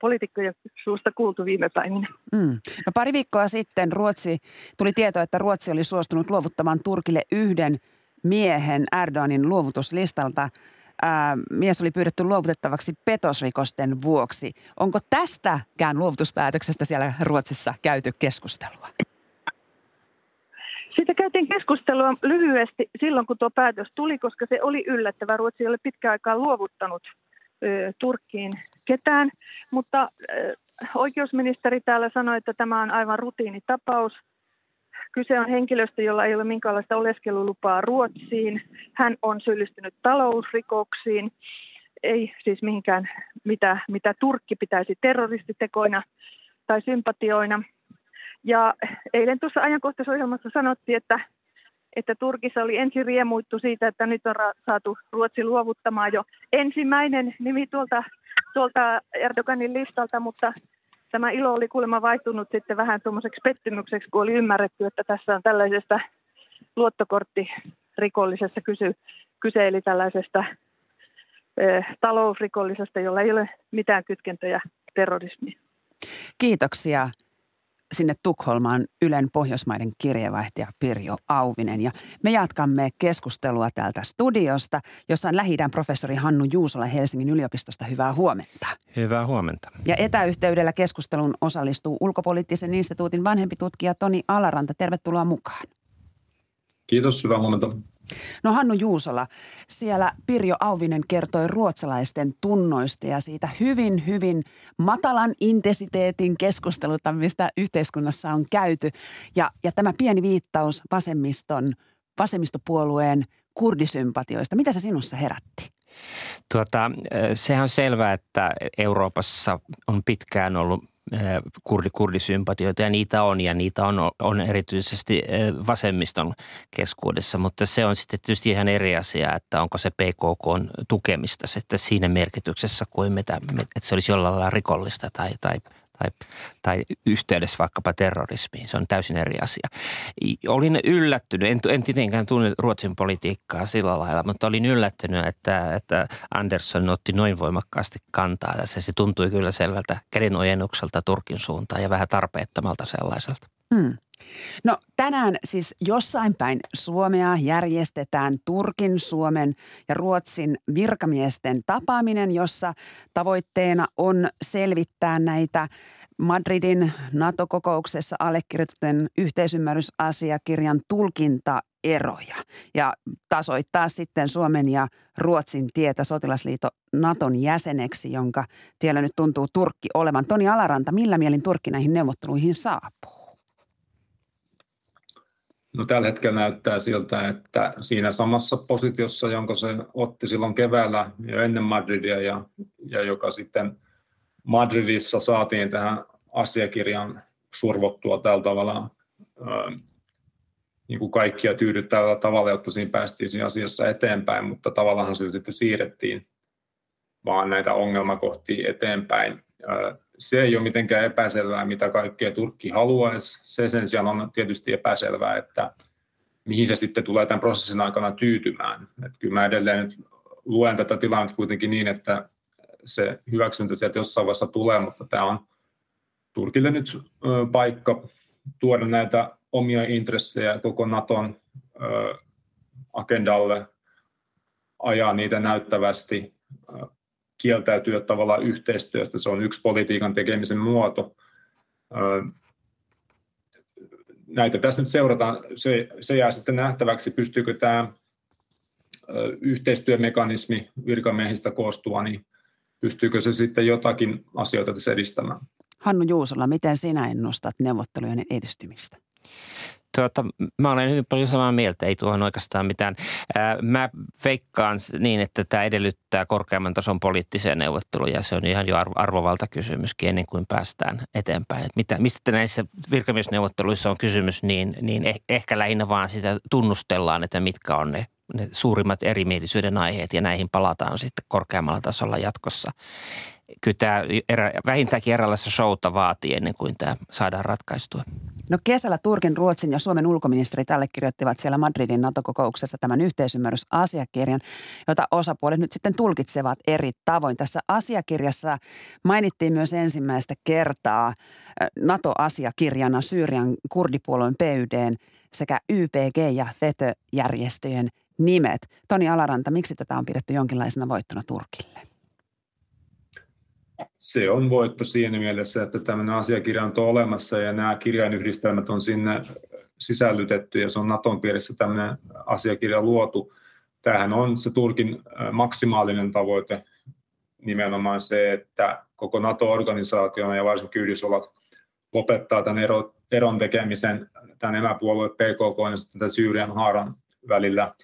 poliitikkojen suusta kuultu viime päivinä. Mm. No pari viikkoa sitten Ruotsi, tuli tieto, että Ruotsi oli suostunut luovuttamaan Turkille yhden miehen Erdoganin luovutuslistalta. Ää, mies oli pyydetty luovutettavaksi petosrikosten vuoksi. Onko tästäkään luovutuspäätöksestä siellä Ruotsissa käyty keskustelua? Siitä käytiin keskustelua lyhyesti silloin, kun tuo päätös tuli, koska se oli yllättävä. Ruotsi ei ole pitkään aikaa luovuttanut ö, Turkkiin ketään, mutta ö, oikeusministeri täällä sanoi, että tämä on aivan rutiinitapaus. Kyse on henkilöstä, jolla ei ole minkäänlaista oleskelulupaa Ruotsiin. Hän on syyllistynyt talousrikoksiin, ei siis mihinkään, mitä, mitä Turkki pitäisi terroristitekoina tai sympatioina – ja eilen tuossa ajankohtaisohjelmassa sanottiin, että, että Turkissa oli ensin riemuittu siitä, että nyt on saatu Ruotsi luovuttamaan jo ensimmäinen nimi tuolta, tuolta Erdoganin listalta, mutta tämä ilo oli kuulemma vaihtunut sitten vähän tuommoiseksi pettymykseksi, kun oli ymmärretty, että tässä on tällaisesta luottokorttirikollisesta kysy, kyse, eli tällaisesta ö, talousrikollisesta, jolla ei ole mitään kytkentöjä terrorismiin. Kiitoksia sinne Tukholmaan Ylen Pohjoismaiden kirjeenvaihtaja Pirjo Auvinen. Ja me jatkamme keskustelua täältä studiosta, jossa on lähi professori Hannu Juusola Helsingin yliopistosta. Hyvää huomenta. Hyvää huomenta. Ja etäyhteydellä keskustelun osallistuu ulkopoliittisen instituutin vanhempi tutkija Toni Alaranta. Tervetuloa mukaan. Kiitos, hyvää huomenta. No Hannu Juusola, siellä Pirjo Auvinen kertoi ruotsalaisten tunnoista ja siitä hyvin, hyvin matalan intensiteetin keskusteluta, mistä yhteiskunnassa on käyty. Ja, ja tämä pieni viittaus vasemmiston, vasemmistopuolueen kurdisympatioista, mitä se sinussa herätti? Tuota, sehän on selvää, että Euroopassa on pitkään ollut Eh, kurdi, kurdisympatioita ja niitä on ja niitä on, on erityisesti eh, vasemmiston keskuudessa, mutta se on sitten tietysti ihan eri asia, että onko se PKK tukemista sitten siinä merkityksessä kuin mitä, että se olisi jollain lailla rikollista tai, tai tai, tai yhteydessä vaikkapa terrorismiin. Se on täysin eri asia. Olin yllättynyt, en, en tietenkään tunne Ruotsin politiikkaa sillä lailla, mutta olin yllättynyt, että, että Andersson otti noin voimakkaasti kantaa tässä. Se tuntui kyllä selvältä kädenojennukselta Turkin suuntaan ja vähän tarpeettomalta sellaiselta. Hmm. No tänään siis jossain päin Suomea järjestetään Turkin, Suomen ja Ruotsin virkamiesten tapaaminen, jossa tavoitteena on selvittää näitä Madridin NATO-kokouksessa allekirjoitetun yhteisymmärrysasiakirjan tulkintaeroja ja tasoittaa sitten Suomen ja Ruotsin tietä sotilasliitto Naton jäseneksi, jonka tiellä nyt tuntuu Turkki olevan. Toni Alaranta, millä mielin Turkki näihin neuvotteluihin saapuu? No tällä hetkellä näyttää siltä, että siinä samassa positiossa, jonka se otti silloin keväällä jo ennen Madridia ja, ja joka sitten Madridissa saatiin tähän asiakirjan survottua tällä tavalla niin kuin kaikkia tyydyttävällä tavalla, jotta siinä päästiin siinä asiassa eteenpäin, mutta tavallaan sillä sitten siirrettiin vaan näitä ongelmakohtia eteenpäin. Se ei ole mitenkään epäselvää, mitä kaikkea Turkki haluaisi. Se sen sijaan on tietysti epäselvää, että mihin se sitten tulee tämän prosessin aikana tyytymään. Että kyllä mä edelleen nyt luen tätä tilannetta kuitenkin niin, että se hyväksyntä sieltä jossain vaiheessa tulee, mutta tämä on Turkille nyt paikka tuoda näitä omia intressejä koko Naton agendalle, ajaa niitä näyttävästi, kieltäytyä tavallaan yhteistyöstä. Se on yksi politiikan tekemisen muoto. Näitä tässä nyt seurataan. Se, se jää sitten nähtäväksi, pystyykö tämä yhteistyömekanismi virkamiehistä koostuva, niin pystyykö se sitten jotakin asioita tässä edistämään. Hannu Juusola, miten sinä ennustat neuvottelujen edistymistä? Tuota, mä olen hyvin paljon samaa mieltä, ei tuohon oikeastaan mitään. Ää, mä veikkaan niin, että tämä edellyttää korkeamman tason poliittisia neuvotteluja. Se on ihan jo arvovaltakysymyskin ennen kuin päästään eteenpäin. Et mitä, mistä näissä virkamiesneuvotteluissa on kysymys, niin, niin eh, ehkä lähinnä vaan sitä tunnustellaan, että mitkä on ne ne suurimmat erimielisyyden aiheet ja näihin palataan sitten korkeammalla tasolla jatkossa. Kyllä tämä erä, vähintäänkin eräänlaista showta vaatii ennen kuin tämä saadaan ratkaistua. No kesällä Turkin, Ruotsin ja Suomen ulkoministerit allekirjoittivat siellä Madridin NATO-kokouksessa tämän yhteisymmärrysasiakirjan, jota osapuolet nyt sitten tulkitsevat eri tavoin. Tässä asiakirjassa mainittiin myös ensimmäistä kertaa NATO-asiakirjana Syyrian kurdipuolueen PYDn sekä YPG ja FETÖ-järjestöjen nimet. Toni Alaranta, miksi tätä on pidetty jonkinlaisena voittona Turkille? Se on voitto siinä mielessä, että tämmöinen asiakirja on olemassa ja nämä kirjainyhdistelmät on sinne sisällytetty ja se on Naton piirissä tämmöinen asiakirja luotu. Tämähän on se Turkin maksimaalinen tavoite nimenomaan se, että koko NATO-organisaationa ja varsinkin Yhdysvallat lopettaa tämän eron tekemisen tämän emäpuolue PKK ja sitten tämän Syyrian haaran välillä –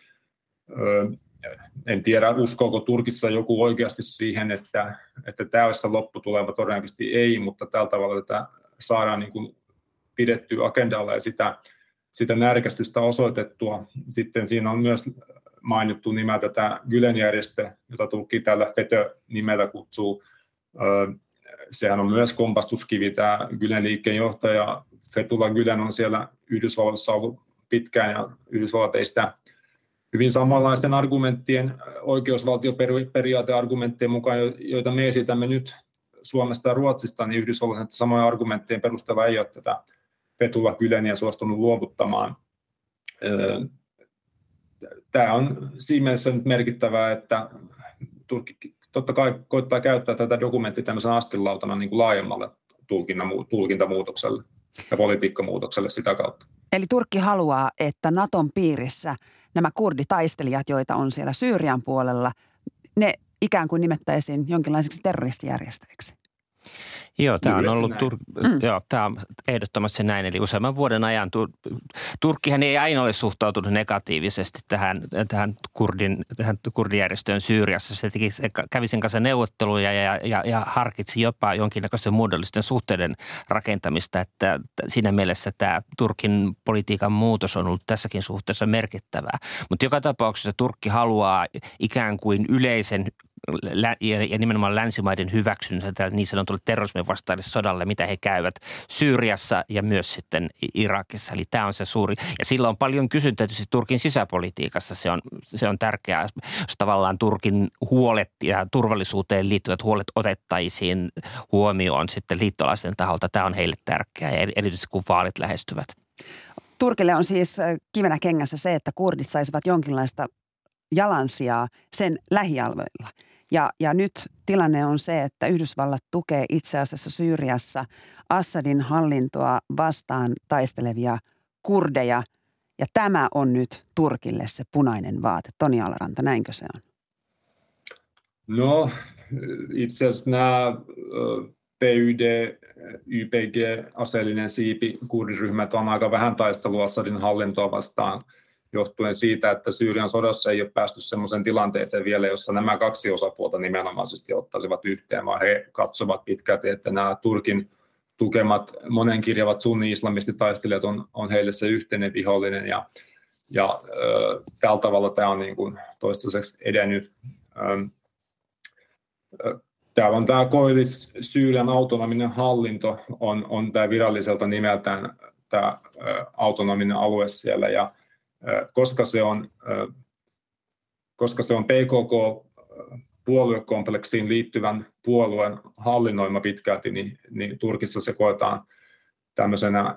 en tiedä, uskoako Turkissa joku oikeasti siihen, että, että tämä olisi lopputulema, todennäköisesti ei, mutta tällä tavalla tätä saadaan niin kuin pidettyä agendalla ja sitä, sitä närkästystä osoitettua. Sitten siinä on myös mainittu nimeltä tämä Gülen-järjestö, jota Turkki tällä FETÖ-nimellä kutsuu. Sehän on myös kompastuskivi, tämä Gülen-liikkeen johtaja Fetullah Gülen on siellä Yhdysvalloissa ollut pitkään ja Yhdysvallat ei sitä hyvin samanlaisten argumenttien, oikeusvaltioperiaateargumenttien mukaan, joita me esitämme nyt Suomesta ja Ruotsista, niin Yhdysvalloissa että samoja argumenttien perusteella ei ole tätä Petula Kyleniä suostunut luovuttamaan. Tämä on siinä mielessä nyt merkittävää, että Turkki totta kai koittaa käyttää tätä dokumenttia tämmöisen astilautana niin kuin laajemmalle tulkintamuutokselle ja politiikkamuutokselle sitä kautta. Eli Turkki haluaa, että Naton piirissä – nämä kurditaistelijat, joita on siellä Syyrian puolella, ne ikään kuin nimettäisiin jonkinlaiseksi terroristijärjestöiksi. Joo, tämä on ollut Tur- mm. joo, tämä on ehdottomasti näin. Eli useamman vuoden ajan Tur- Turkkihan ei aina ole suhtautunut negatiivisesti tähän, tähän, kurdin, tähän kurdijärjestöön Syyriassa. Se, teki, se kävi sen kanssa neuvotteluja ja, ja, ja harkitsi jopa jonkinnäköisten muodollisten suhteiden rakentamista. Että siinä mielessä tämä Turkin politiikan muutos on ollut tässäkin suhteessa merkittävää. Mutta joka tapauksessa Turkki haluaa ikään kuin yleisen ja nimenomaan länsimaiden hyväksynnässä tälle niin sanotulle terrorismin vastaiselle sodalle, mitä he käyvät Syyriassa ja myös sitten Irakissa. Eli tämä on se suuri, ja sillä on paljon kysyntää tietysti Turkin sisäpolitiikassa. Se on, se on tärkeää, jos tavallaan Turkin huolet ja turvallisuuteen liittyvät huolet otettaisiin huomioon sitten liittolaisten taholta. Tämä on heille tärkeää, erityisesti kun vaalit lähestyvät. Turkille on siis äh, kivenä kengässä se, että kurdit saisivat jonkinlaista jalansijaa sen lähialueilla – ja, ja nyt tilanne on se, että Yhdysvallat tukee itse asiassa Syyriassa Assadin hallintoa vastaan taistelevia kurdeja. Ja tämä on nyt Turkille se punainen vaate. Toni Alaranta, näinkö se on? No, itse asiassa nämä PYD, YPG, aseellinen siipi, kurdiryhmät on aika vähän taistelua Assadin hallintoa vastaan johtuen siitä, että Syyrian sodassa ei ole päästy sellaiseen tilanteeseen vielä, jossa nämä kaksi osapuolta nimenomaisesti ottaisivat yhteen, vaan he katsovat pitkälti, että nämä Turkin tukemat monenkirjavat sunni-islamistitaistelijat on, on heille se yhteinen vihollinen ja, ja ö, tällä tavalla tämä on niin kuin toistaiseksi edennyt. Ö, Täällä on tämä Koilis Syyrian autonominen hallinto, on, on tämä viralliselta nimeltään tämä autonominen alue siellä, ja koska se on, koska se on PKK puoluekompleksiin liittyvän puolueen hallinnoima pitkälti, niin, niin Turkissa se koetaan tämmöisenä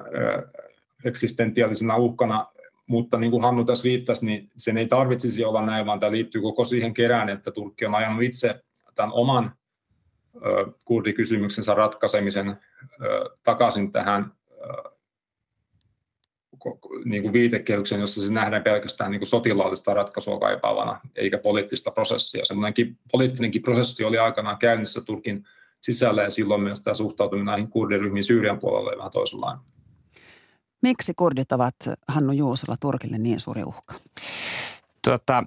eksistentiaalisena uhkana, mutta niin kuin Hannu tässä viittasi, niin sen ei tarvitsisi olla näin, vaan tämä liittyy koko siihen kerään, että Turkki on ajanut itse tämän oman kurdikysymyksensä ratkaisemisen takaisin tähän niin kuin viitekehyksen, jossa se nähdään pelkästään niin kuin sotilaallista ratkaisua kaipaavana, eikä poliittista prosessia. Semmoinenkin poliittinenkin prosessi oli aikanaan käynnissä Turkin sisällä, ja silloin myös tämä suhtautuminen näihin kurdiryhmiin Syyrian puolella oli vähän toisenlainen. Miksi kurdit ovat Hannu Juusella Turkille niin suuri uhka? Tuota,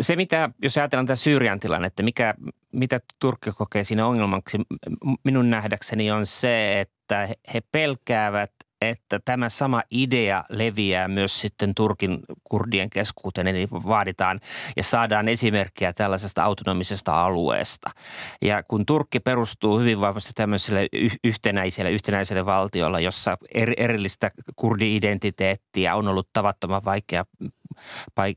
se, mitä, jos ajatellaan tätä Syyrian tilannetta, mikä, mitä Turkki kokee siinä ongelmaksi, minun nähdäkseni on se, että he pelkäävät, että tämä sama idea leviää myös sitten Turkin kurdien keskuuteen, eli vaaditaan ja saadaan esimerkkiä tällaisesta autonomisesta alueesta. Ja kun Turkki perustuu hyvin vahvasti tämmöiselle yhtenäiselle, yhtenäiselle valtiolla, jossa erillistä kurdi-identiteettiä on ollut tavattoman vaikea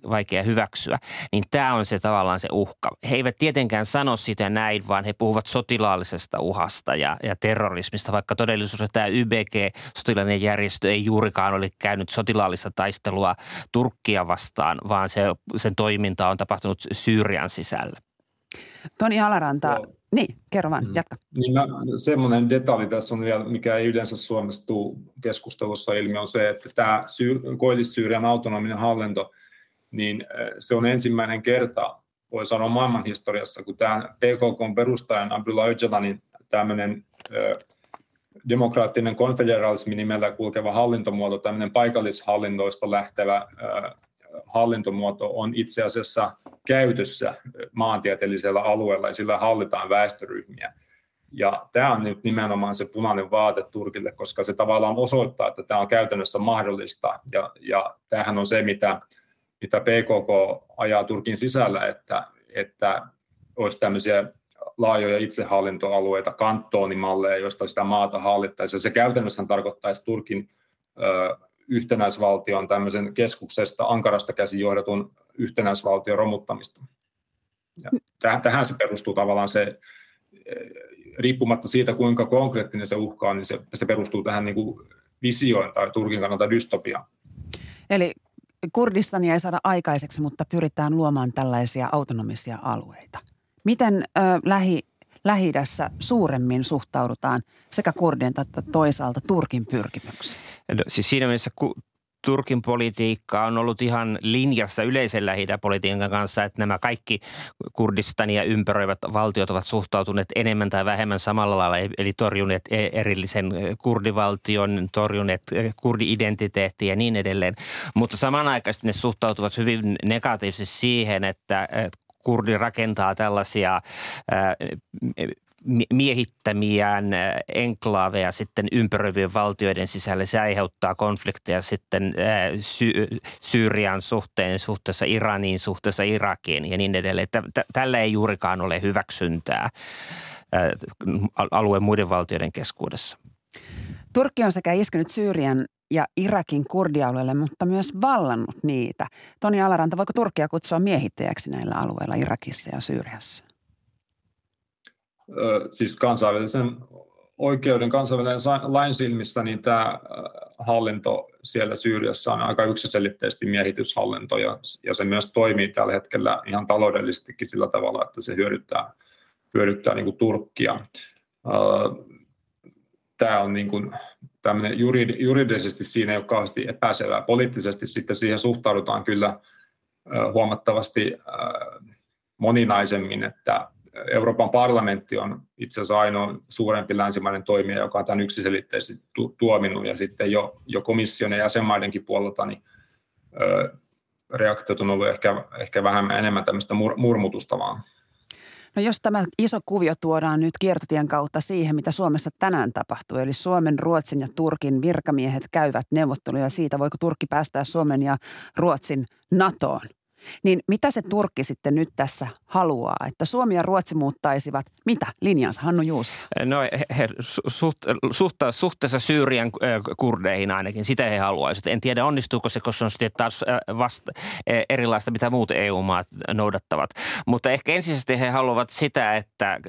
vaikea hyväksyä, niin tämä on se tavallaan se uhka. He eivät tietenkään sano sitä näin, vaan he puhuvat sotilaallisesta uhasta ja, ja terrorismista, vaikka todellisuudessa tämä YBG, sotilainen järjestö, ei juurikaan ole käynyt sotilaallista taistelua Turkkia vastaan, vaan se, sen toiminta on tapahtunut Syyrian sisällä. Toni Alaranta, Joo. Niin, kerro vaan, mm. jatka. Niin mä, semmoinen detalji tässä on vielä, mikä ei yleensä Suomessa tule keskustelussa ilmi, on se, että tämä Syy- Koillis-Syyrian autonominen hallinto, niin se on ensimmäinen kerta, voi sanoa maailmanhistoriassa, kun tämä PKK perustajan Abdullah Öcalanin tämmöinen demokraattinen konfederalismi nimellä kulkeva hallintomuoto, tämmöinen paikallishallintoista lähtevä hallintomuoto on itse asiassa käytössä maantieteellisellä alueella ja sillä hallitaan väestöryhmiä. Ja tämä on nyt nimenomaan se punainen vaate Turkille, koska se tavallaan osoittaa, että tämä on käytännössä mahdollista. Ja, ja tämähän on se, mitä, mitä PKK ajaa Turkin sisällä, että, että olisi tämmöisiä laajoja itsehallintoalueita, kanttoonimalleja, joista sitä maata hallittaisiin. Se käytännössä tarkoittaisi Turkin ö, yhtenäisvaltion tämmöisen keskuksesta Ankarasta käsin johdetun yhtenäisvaltion romuttamista. Ja tähän, tähän se perustuu tavallaan se, riippumatta siitä kuinka konkreettinen se uhka on, niin se, se perustuu tähän niin kuin visioon tai Turkin kannalta dystopiaan. Eli Kurdistania ei saada aikaiseksi, mutta pyritään luomaan tällaisia autonomisia alueita. Miten ö, lähi, lähi suuremmin suhtaudutaan sekä kurdien että toisaalta Turkin pyrkimyksiin? No, siis siinä mielessä ku, Turkin politiikka on ollut ihan linjassa yleisen lähi politiikan kanssa, että nämä kaikki Kurdistania ympäröivät valtiot ovat suhtautuneet enemmän tai vähemmän samalla lailla, eli torjuneet e- erillisen kurdivaltion, torjuneet kurdi-identiteettiä ja niin edelleen. Mutta samanaikaisesti ne suhtautuvat hyvin negatiivisesti siihen, että kurdi rakentaa tällaisia miehittämiään äh, enklaaveja sitten ympäröivien valtioiden sisällä. Se aiheuttaa konflikteja sitten äh, Sy- Syyrian suhteen, suhteessa Iraniin, suhteessa Irakiin ja niin edelleen. Tällä ei juurikaan ole hyväksyntää äh, alueen muiden valtioiden keskuudessa. Turkki on sekä iskenyt Syyrian ja Irakin kurdialueelle, mutta myös vallannut niitä. Toni Alaranta, voiko Turkkia kutsua miehittäjäksi näillä alueilla Irakissa ja Syyriassa? siis kansainvälisen oikeuden, kansainvälisen lain silmissä, niin tämä hallinto siellä Syyriassa on aika yksiselitteisesti miehityshallinto ja, ja se myös toimii tällä hetkellä ihan taloudellisestikin sillä tavalla, että se hyödyttää, hyödyttää niin kuin Turkkia. Tämä on niin kuin tämmöinen juridisesti siinä ei ole kauheasti epäselvää. Poliittisesti sitten siihen suhtaudutaan kyllä huomattavasti moninaisemmin, että Euroopan parlamentti on itse asiassa ainoa suurempi länsimainen toimija, joka on tämän yksiselitteisesti tuominut, ja sitten jo, jo komission ja jäsenmaidenkin puolelta niin, reaktiot on ollut ehkä, ehkä vähän enemmän tämmöistä mur, murmutusta vaan. No jos tämä iso kuvio tuodaan nyt kiertotien kautta siihen, mitä Suomessa tänään tapahtuu, eli Suomen, Ruotsin ja Turkin virkamiehet käyvät neuvotteluja siitä, voiko Turkki päästää Suomen ja Ruotsin NATOon – niin mitä se Turkki sitten nyt tässä haluaa? Että Suomi ja Ruotsi muuttaisivat mitä linjansa, Hannu Juuso? No he, suht, suht, suhteessa Syyrian kurdeihin ainakin, sitä he haluaisivat. En tiedä onnistuuko se, koska se on sitten taas vasta, erilaista, mitä muut EU-maat noudattavat. Mutta ehkä ensisijaisesti he haluavat sitä, että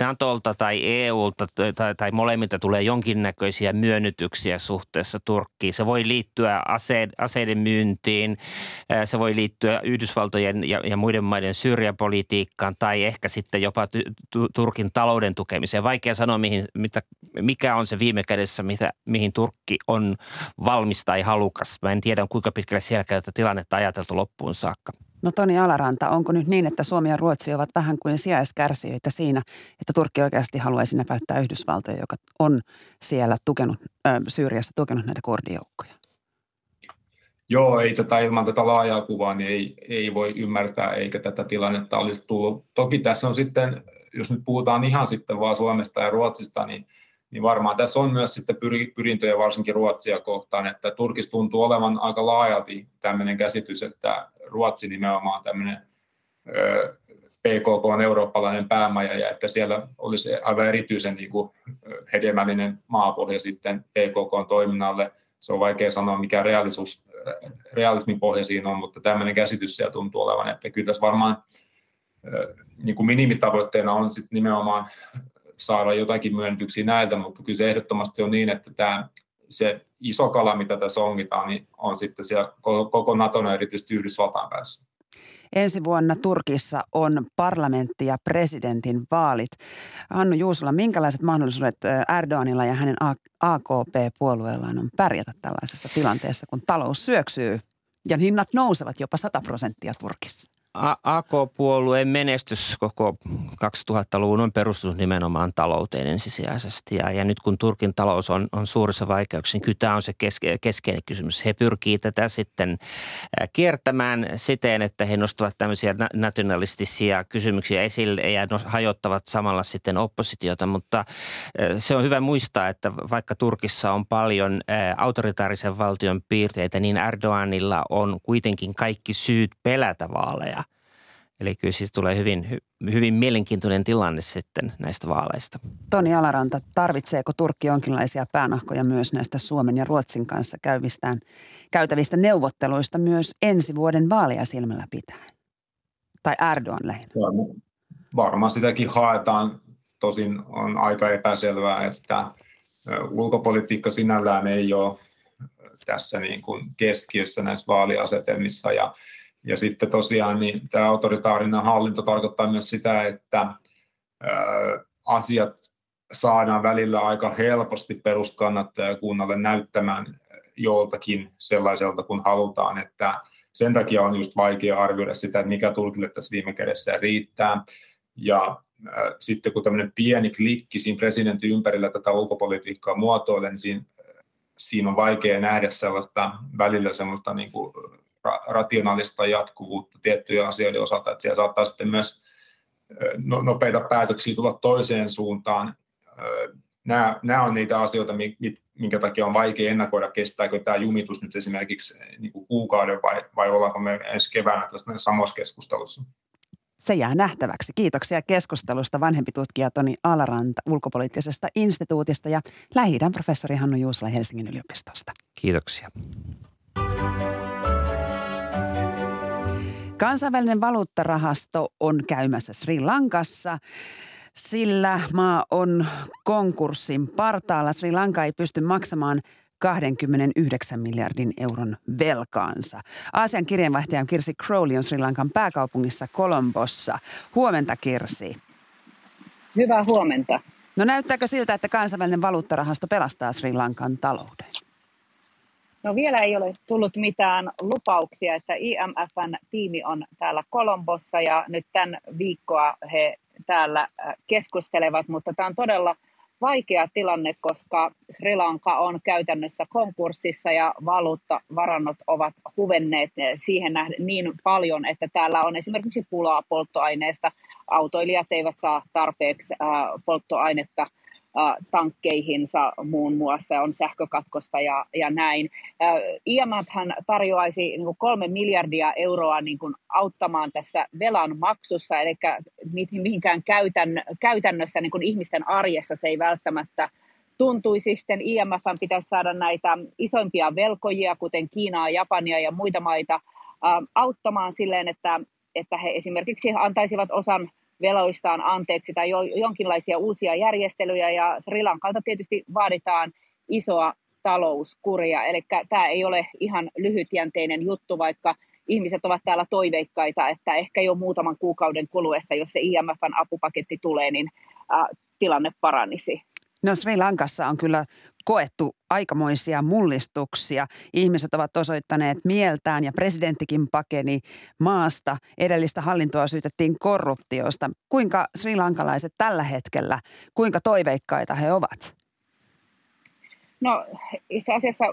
Natolta tai EUlta tai, tai molemmilta tulee jonkinnäköisiä myönnytyksiä suhteessa Turkkiin. Se voi liittyä aseiden myyntiin, se voi liittyä Yhdysvaltojen ja, ja muiden maiden syrjäpolitiikkaan tai ehkä sitten jopa Turkin talouden tukemiseen. Vaikea sanoa, mihin, mitä, mikä on se viime kädessä, mitä, mihin Turkki on valmis tai halukas. Mä en tiedä, kuinka pitkälle siellä tätä tilannetta ajateltu loppuun saakka. No Toni Alaranta, onko nyt niin, että Suomi ja Ruotsi ovat vähän kuin sijaiskärsijöitä siinä, että Turkki oikeasti haluaisi näpäyttää Yhdysvaltoja, joka on siellä tukenut, äh, Syyriassa tukenut näitä kurdijoukkoja? Joo, ei tätä ilman tätä laajaa kuvaa, niin ei, ei voi ymmärtää, eikä tätä tilannetta olisi tullut. Toki tässä on sitten, jos nyt puhutaan ihan sitten vaan Suomesta ja Ruotsista, niin, niin varmaan tässä on myös sitten pyrintöjä varsinkin Ruotsia kohtaan, että Turkis tuntuu olevan aika laajalti tämmöinen käsitys, että Ruotsi nimenomaan tämmöinen PKK on eurooppalainen päämaja ja että siellä olisi aivan erityisen niin kuin hedelmällinen maapohja sitten PKK toiminnalle. Se on vaikea sanoa, mikä reaalisuus realismin pohja siinä on, mutta tämmöinen käsitys siellä tuntuu olevan, että kyllä tässä varmaan niin kuin minimitavoitteena on sitten nimenomaan saada jotakin myönnytyksiä näiltä, mutta kyllä se ehdottomasti on niin, että tämä, se iso kala, mitä tässä ongitaan, niin on sitten siellä koko Naton ja erityisesti Yhdysvaltain päässä. Ensi vuonna Turkissa on parlamentti ja presidentin vaalit. Hannu Juusola, minkälaiset mahdollisuudet Erdoganilla ja hänen AKP-puolueellaan on pärjätä tällaisessa tilanteessa, kun talous syöksyy ja hinnat nousevat jopa 100 prosenttia Turkissa? AK-puolueen menestys koko 2000-luvun on perustunut nimenomaan talouteen ensisijaisesti. Ja, ja nyt kun Turkin talous on, on suurissa vaikeuksissa, niin kyllä tämä on se keske, keskeinen kysymys. He pyrkii tätä sitten kiertämään siten, että he nostavat tämmöisiä nationalistisia kysymyksiä esille ja hajottavat samalla sitten oppositiota. Mutta se on hyvä muistaa, että vaikka Turkissa on paljon autoritaarisen valtion piirteitä, niin Erdoganilla on kuitenkin kaikki syyt pelätä vaaleja Eli kyllä siitä tulee hyvin, hyvin mielenkiintoinen tilanne sitten näistä vaaleista. Toni Alaranta, tarvitseeko Turkki jonkinlaisia päänahkoja myös näistä Suomen ja Ruotsin kanssa käyvistään, käytävistä neuvotteluista myös ensi vuoden vaaleja silmällä pitäen? Tai Erdogan lähinnä? Varmaan sitäkin haetaan. Tosin on aika epäselvää, että ulkopolitiikka sinällään ei ole tässä niin kuin keskiössä näissä vaaliasetelmissa ja – ja sitten tosiaan niin tämä autoritaarinen hallinto tarkoittaa myös sitä, että asiat saadaan välillä aika helposti peruskannattajakunnalle näyttämään joltakin sellaiselta, kun halutaan, että sen takia on just vaikea arvioida sitä, että mikä tulkille tässä viime kädessä riittää. Ja äh, sitten kun tämmöinen pieni klikki siinä presidentin ympärillä tätä ulkopolitiikkaa muotoilee, niin siinä, siinä on vaikea nähdä sellaista välillä sellaista niin kuin rationaalista jatkuvuutta tiettyjen asioiden osalta, että siellä saattaa sitten myös no, nopeita päätöksiä tulla toiseen suuntaan. Nämä, nämä on niitä asioita, minkä takia on vaikea ennakoida, kestääkö tämä jumitus nyt esimerkiksi niin kuin kuukauden vai, vai ollaanko me ensi keväänä tässä samassa keskustelussa. Se jää nähtäväksi. Kiitoksia keskustelusta vanhempi tutkija Toni Alaranta ulkopoliittisesta instituutista ja lähi professori Hannu Juusola Helsingin yliopistosta. Kiitoksia. Kansainvälinen valuuttarahasto on käymässä Sri Lankassa sillä maa on konkurssin partaalla. Sri Lanka ei pysty maksamaan 29 miljardin euron velkaansa. Aasian kirjeenvaihtaja Kirsi Crowley on Sri Lankan pääkaupungissa Kolombossa. Huomenta Kirsi. Hyvää huomenta. No näyttääkö siltä, että kansainvälinen valuuttarahasto pelastaa Sri Lankan talouden? No vielä ei ole tullut mitään lupauksia, että IMFn tiimi on täällä Kolombossa ja nyt tämän viikkoa he täällä keskustelevat, mutta tämä on todella vaikea tilanne, koska Sri Lanka on käytännössä konkurssissa ja valuuttavarannot ovat huvenneet siihen nähden niin paljon, että täällä on esimerkiksi pulaa polttoaineesta. Autoilijat eivät saa tarpeeksi polttoainetta tankkeihinsa muun muassa, on sähkökatkosta ja, ja näin. IMF tarjoaisi niin kuin kolme miljardia euroa niin kuin auttamaan tässä velan maksussa, eli mihinkään käytän, käytännössä niin kuin ihmisten arjessa se ei välttämättä tuntuisi. Sitten IMF pitäisi saada näitä isompia velkojia, kuten Kiinaa, Japania ja muita maita, auttamaan silleen, että, että he esimerkiksi antaisivat osan veloistaan anteeksi tai jo, jonkinlaisia uusia järjestelyjä ja Sri Lankalta tietysti vaaditaan isoa talouskuria, eli tämä ei ole ihan lyhytjänteinen juttu, vaikka ihmiset ovat täällä toiveikkaita, että ehkä jo muutaman kuukauden kuluessa, jos se IMFn apupaketti tulee, niin tilanne paranisi. No Sri Lankassa on kyllä koettu aikamoisia mullistuksia. Ihmiset ovat osoittaneet mieltään ja presidenttikin pakeni maasta. Edellistä hallintoa syytettiin korruptiosta. Kuinka Sri Lankalaiset tällä hetkellä, kuinka toiveikkaita he ovat? No itse asiassa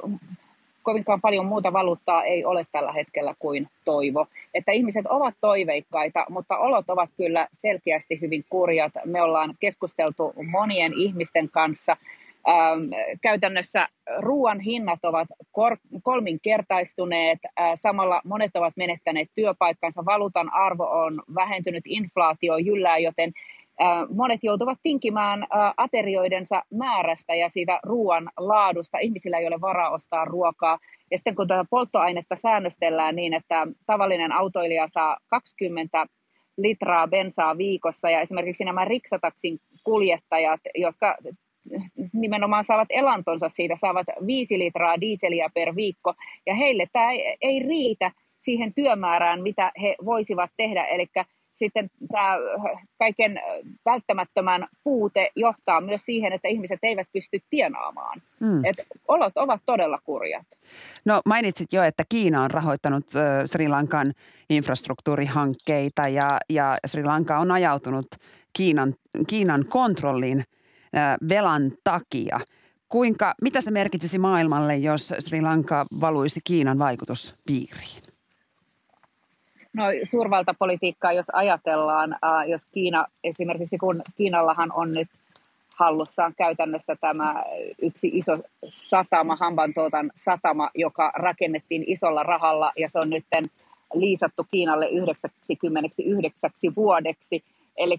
kovinkaan paljon muuta valuuttaa ei ole tällä hetkellä kuin toivo. Että ihmiset ovat toiveikkaita, mutta olot ovat kyllä selkeästi hyvin kurjat. Me ollaan keskusteltu monien ihmisten kanssa. Ähm, käytännössä ruoan hinnat ovat kor- kolminkertaistuneet, äh, samalla monet ovat menettäneet työpaikkansa, valuutan arvo on vähentynyt, inflaatio jyllää, joten Monet joutuvat tinkimään aterioidensa määrästä ja siitä ruoan laadusta. Ihmisillä ei ole varaa ostaa ruokaa. Ja sitten kun tätä polttoainetta säännöstellään niin, että tavallinen autoilija saa 20 litraa bensaa viikossa ja esimerkiksi nämä riksataksin kuljettajat, jotka nimenomaan saavat elantonsa siitä, saavat 5 litraa diiseliä per viikko ja heille tämä ei, ei riitä siihen työmäärään, mitä he voisivat tehdä. Eli sitten tämä kaiken välttämättömän puute johtaa myös siihen, että ihmiset eivät pysty tienaamaan. Mm. Et olot ovat todella kurjat. No mainitsit jo, että Kiina on rahoittanut Sri Lankan infrastruktuurihankkeita ja, ja Sri Lanka on ajautunut Kiinan, Kiinan kontrolliin velan takia. Kuinka, mitä se merkitsisi maailmalle, jos Sri Lanka valuisi Kiinan vaikutuspiiriin? No suurvaltapolitiikkaa, jos ajatellaan, äh, jos Kiina, esimerkiksi kun Kiinallahan on nyt hallussaan käytännössä tämä yksi iso satama, Hambantoutan satama, joka rakennettiin isolla rahalla ja se on nyt liisattu Kiinalle 99 vuodeksi. Eli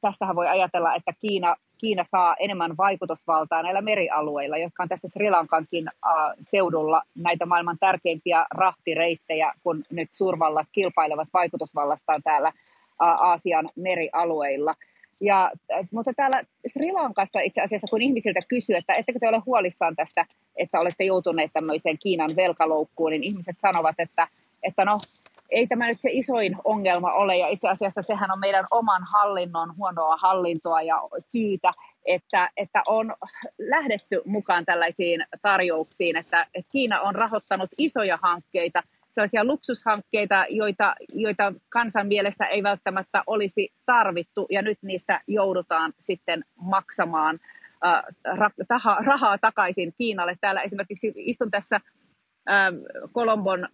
tässähän voi ajatella, että Kiina Kiina saa enemmän vaikutusvaltaa näillä merialueilla, jotka on tässä Sri Lankankin seudulla näitä maailman tärkeimpiä rahtireittejä, kun nyt suurvallat kilpailevat vaikutusvallastaan täällä Aasian merialueilla. Ja, mutta täällä Sri Lankassa itse asiassa, kun ihmisiltä kysyy, että ettekö te ole huolissaan tästä, että olette joutuneet tämmöiseen Kiinan velkaloukkuun, niin ihmiset sanovat, että, että no ei tämä nyt se isoin ongelma ole, ja itse asiassa sehän on meidän oman hallinnon huonoa hallintoa ja syytä, että, että on lähdetty mukaan tällaisiin tarjouksiin, että, että Kiina on rahoittanut isoja hankkeita, sellaisia luksushankkeita, joita, joita kansan mielestä ei välttämättä olisi tarvittu, ja nyt niistä joudutaan sitten maksamaan äh, rahaa takaisin Kiinalle. Täällä esimerkiksi istun tässä Kolombon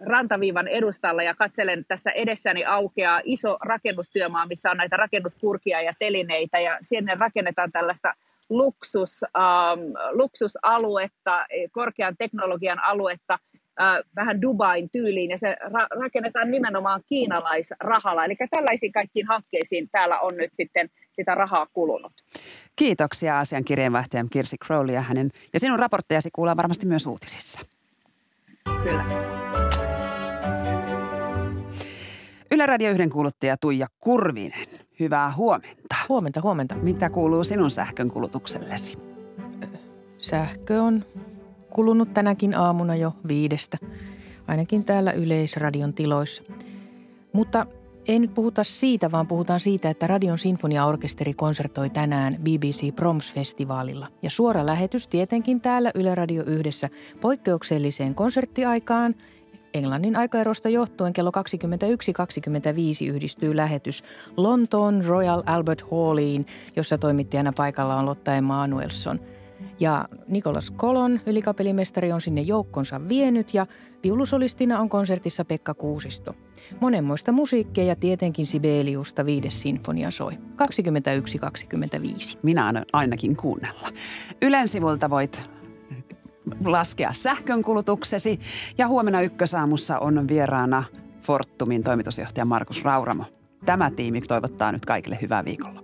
rantaviivan edustalla ja katselen tässä edessäni aukeaa iso rakennustyömaa, missä on näitä rakennuskurkia ja telineitä ja sinne rakennetaan tällaista luksus, ähm, luksusaluetta, korkean teknologian aluetta, äh, vähän Dubain tyyliin ja se ra- rakennetaan nimenomaan kiinalaisrahalla. Eli tällaisiin kaikkiin hankkeisiin täällä on nyt sitten sitä rahaa kulunut. Kiitoksia asian kirjeenvaihtajan Kirsi Crowley ja hänen ja sinun raporttejasi kuullaan varmasti myös uutisissa. Kyllä. Yle Radio 1 kuuluttaja Tuija Kurvinen. Hyvää huomenta. Huomenta, huomenta. Mitä kuuluu sinun sähkön kulutuksellesi? Sähkö on kulunut tänäkin aamuna jo viidestä, ainakin täällä Yleisradion tiloissa. Mutta ei nyt puhuta siitä, vaan puhutaan siitä, että Radion Sinfoniaorkesteri konsertoi tänään BBC Proms-festivaalilla. Ja suora lähetys tietenkin täällä Yle Radio yhdessä poikkeukselliseen konserttiaikaan Englannin aikaerosta johtuen kello 21.25 yhdistyy lähetys Lontoon Royal Albert Halliin, jossa toimittajana paikalla on Lotta Emanuelson. Ja Nikolas Kolon, ylikapelimestari, on sinne joukkonsa vienyt ja viulusolistina on konsertissa Pekka Kuusisto. Monenmoista musiikkia ja tietenkin Sibeliusta viides sinfonia soi. 21.25. Minä annan ainakin kuunnella. Ylen sivulta voit laskea sähkönkulutuksesi ja huomenna ykkösaamussa on vieraana Fortumin toimitusjohtaja Markus Rauramo. Tämä tiimi toivottaa nyt kaikille hyvää viikolla.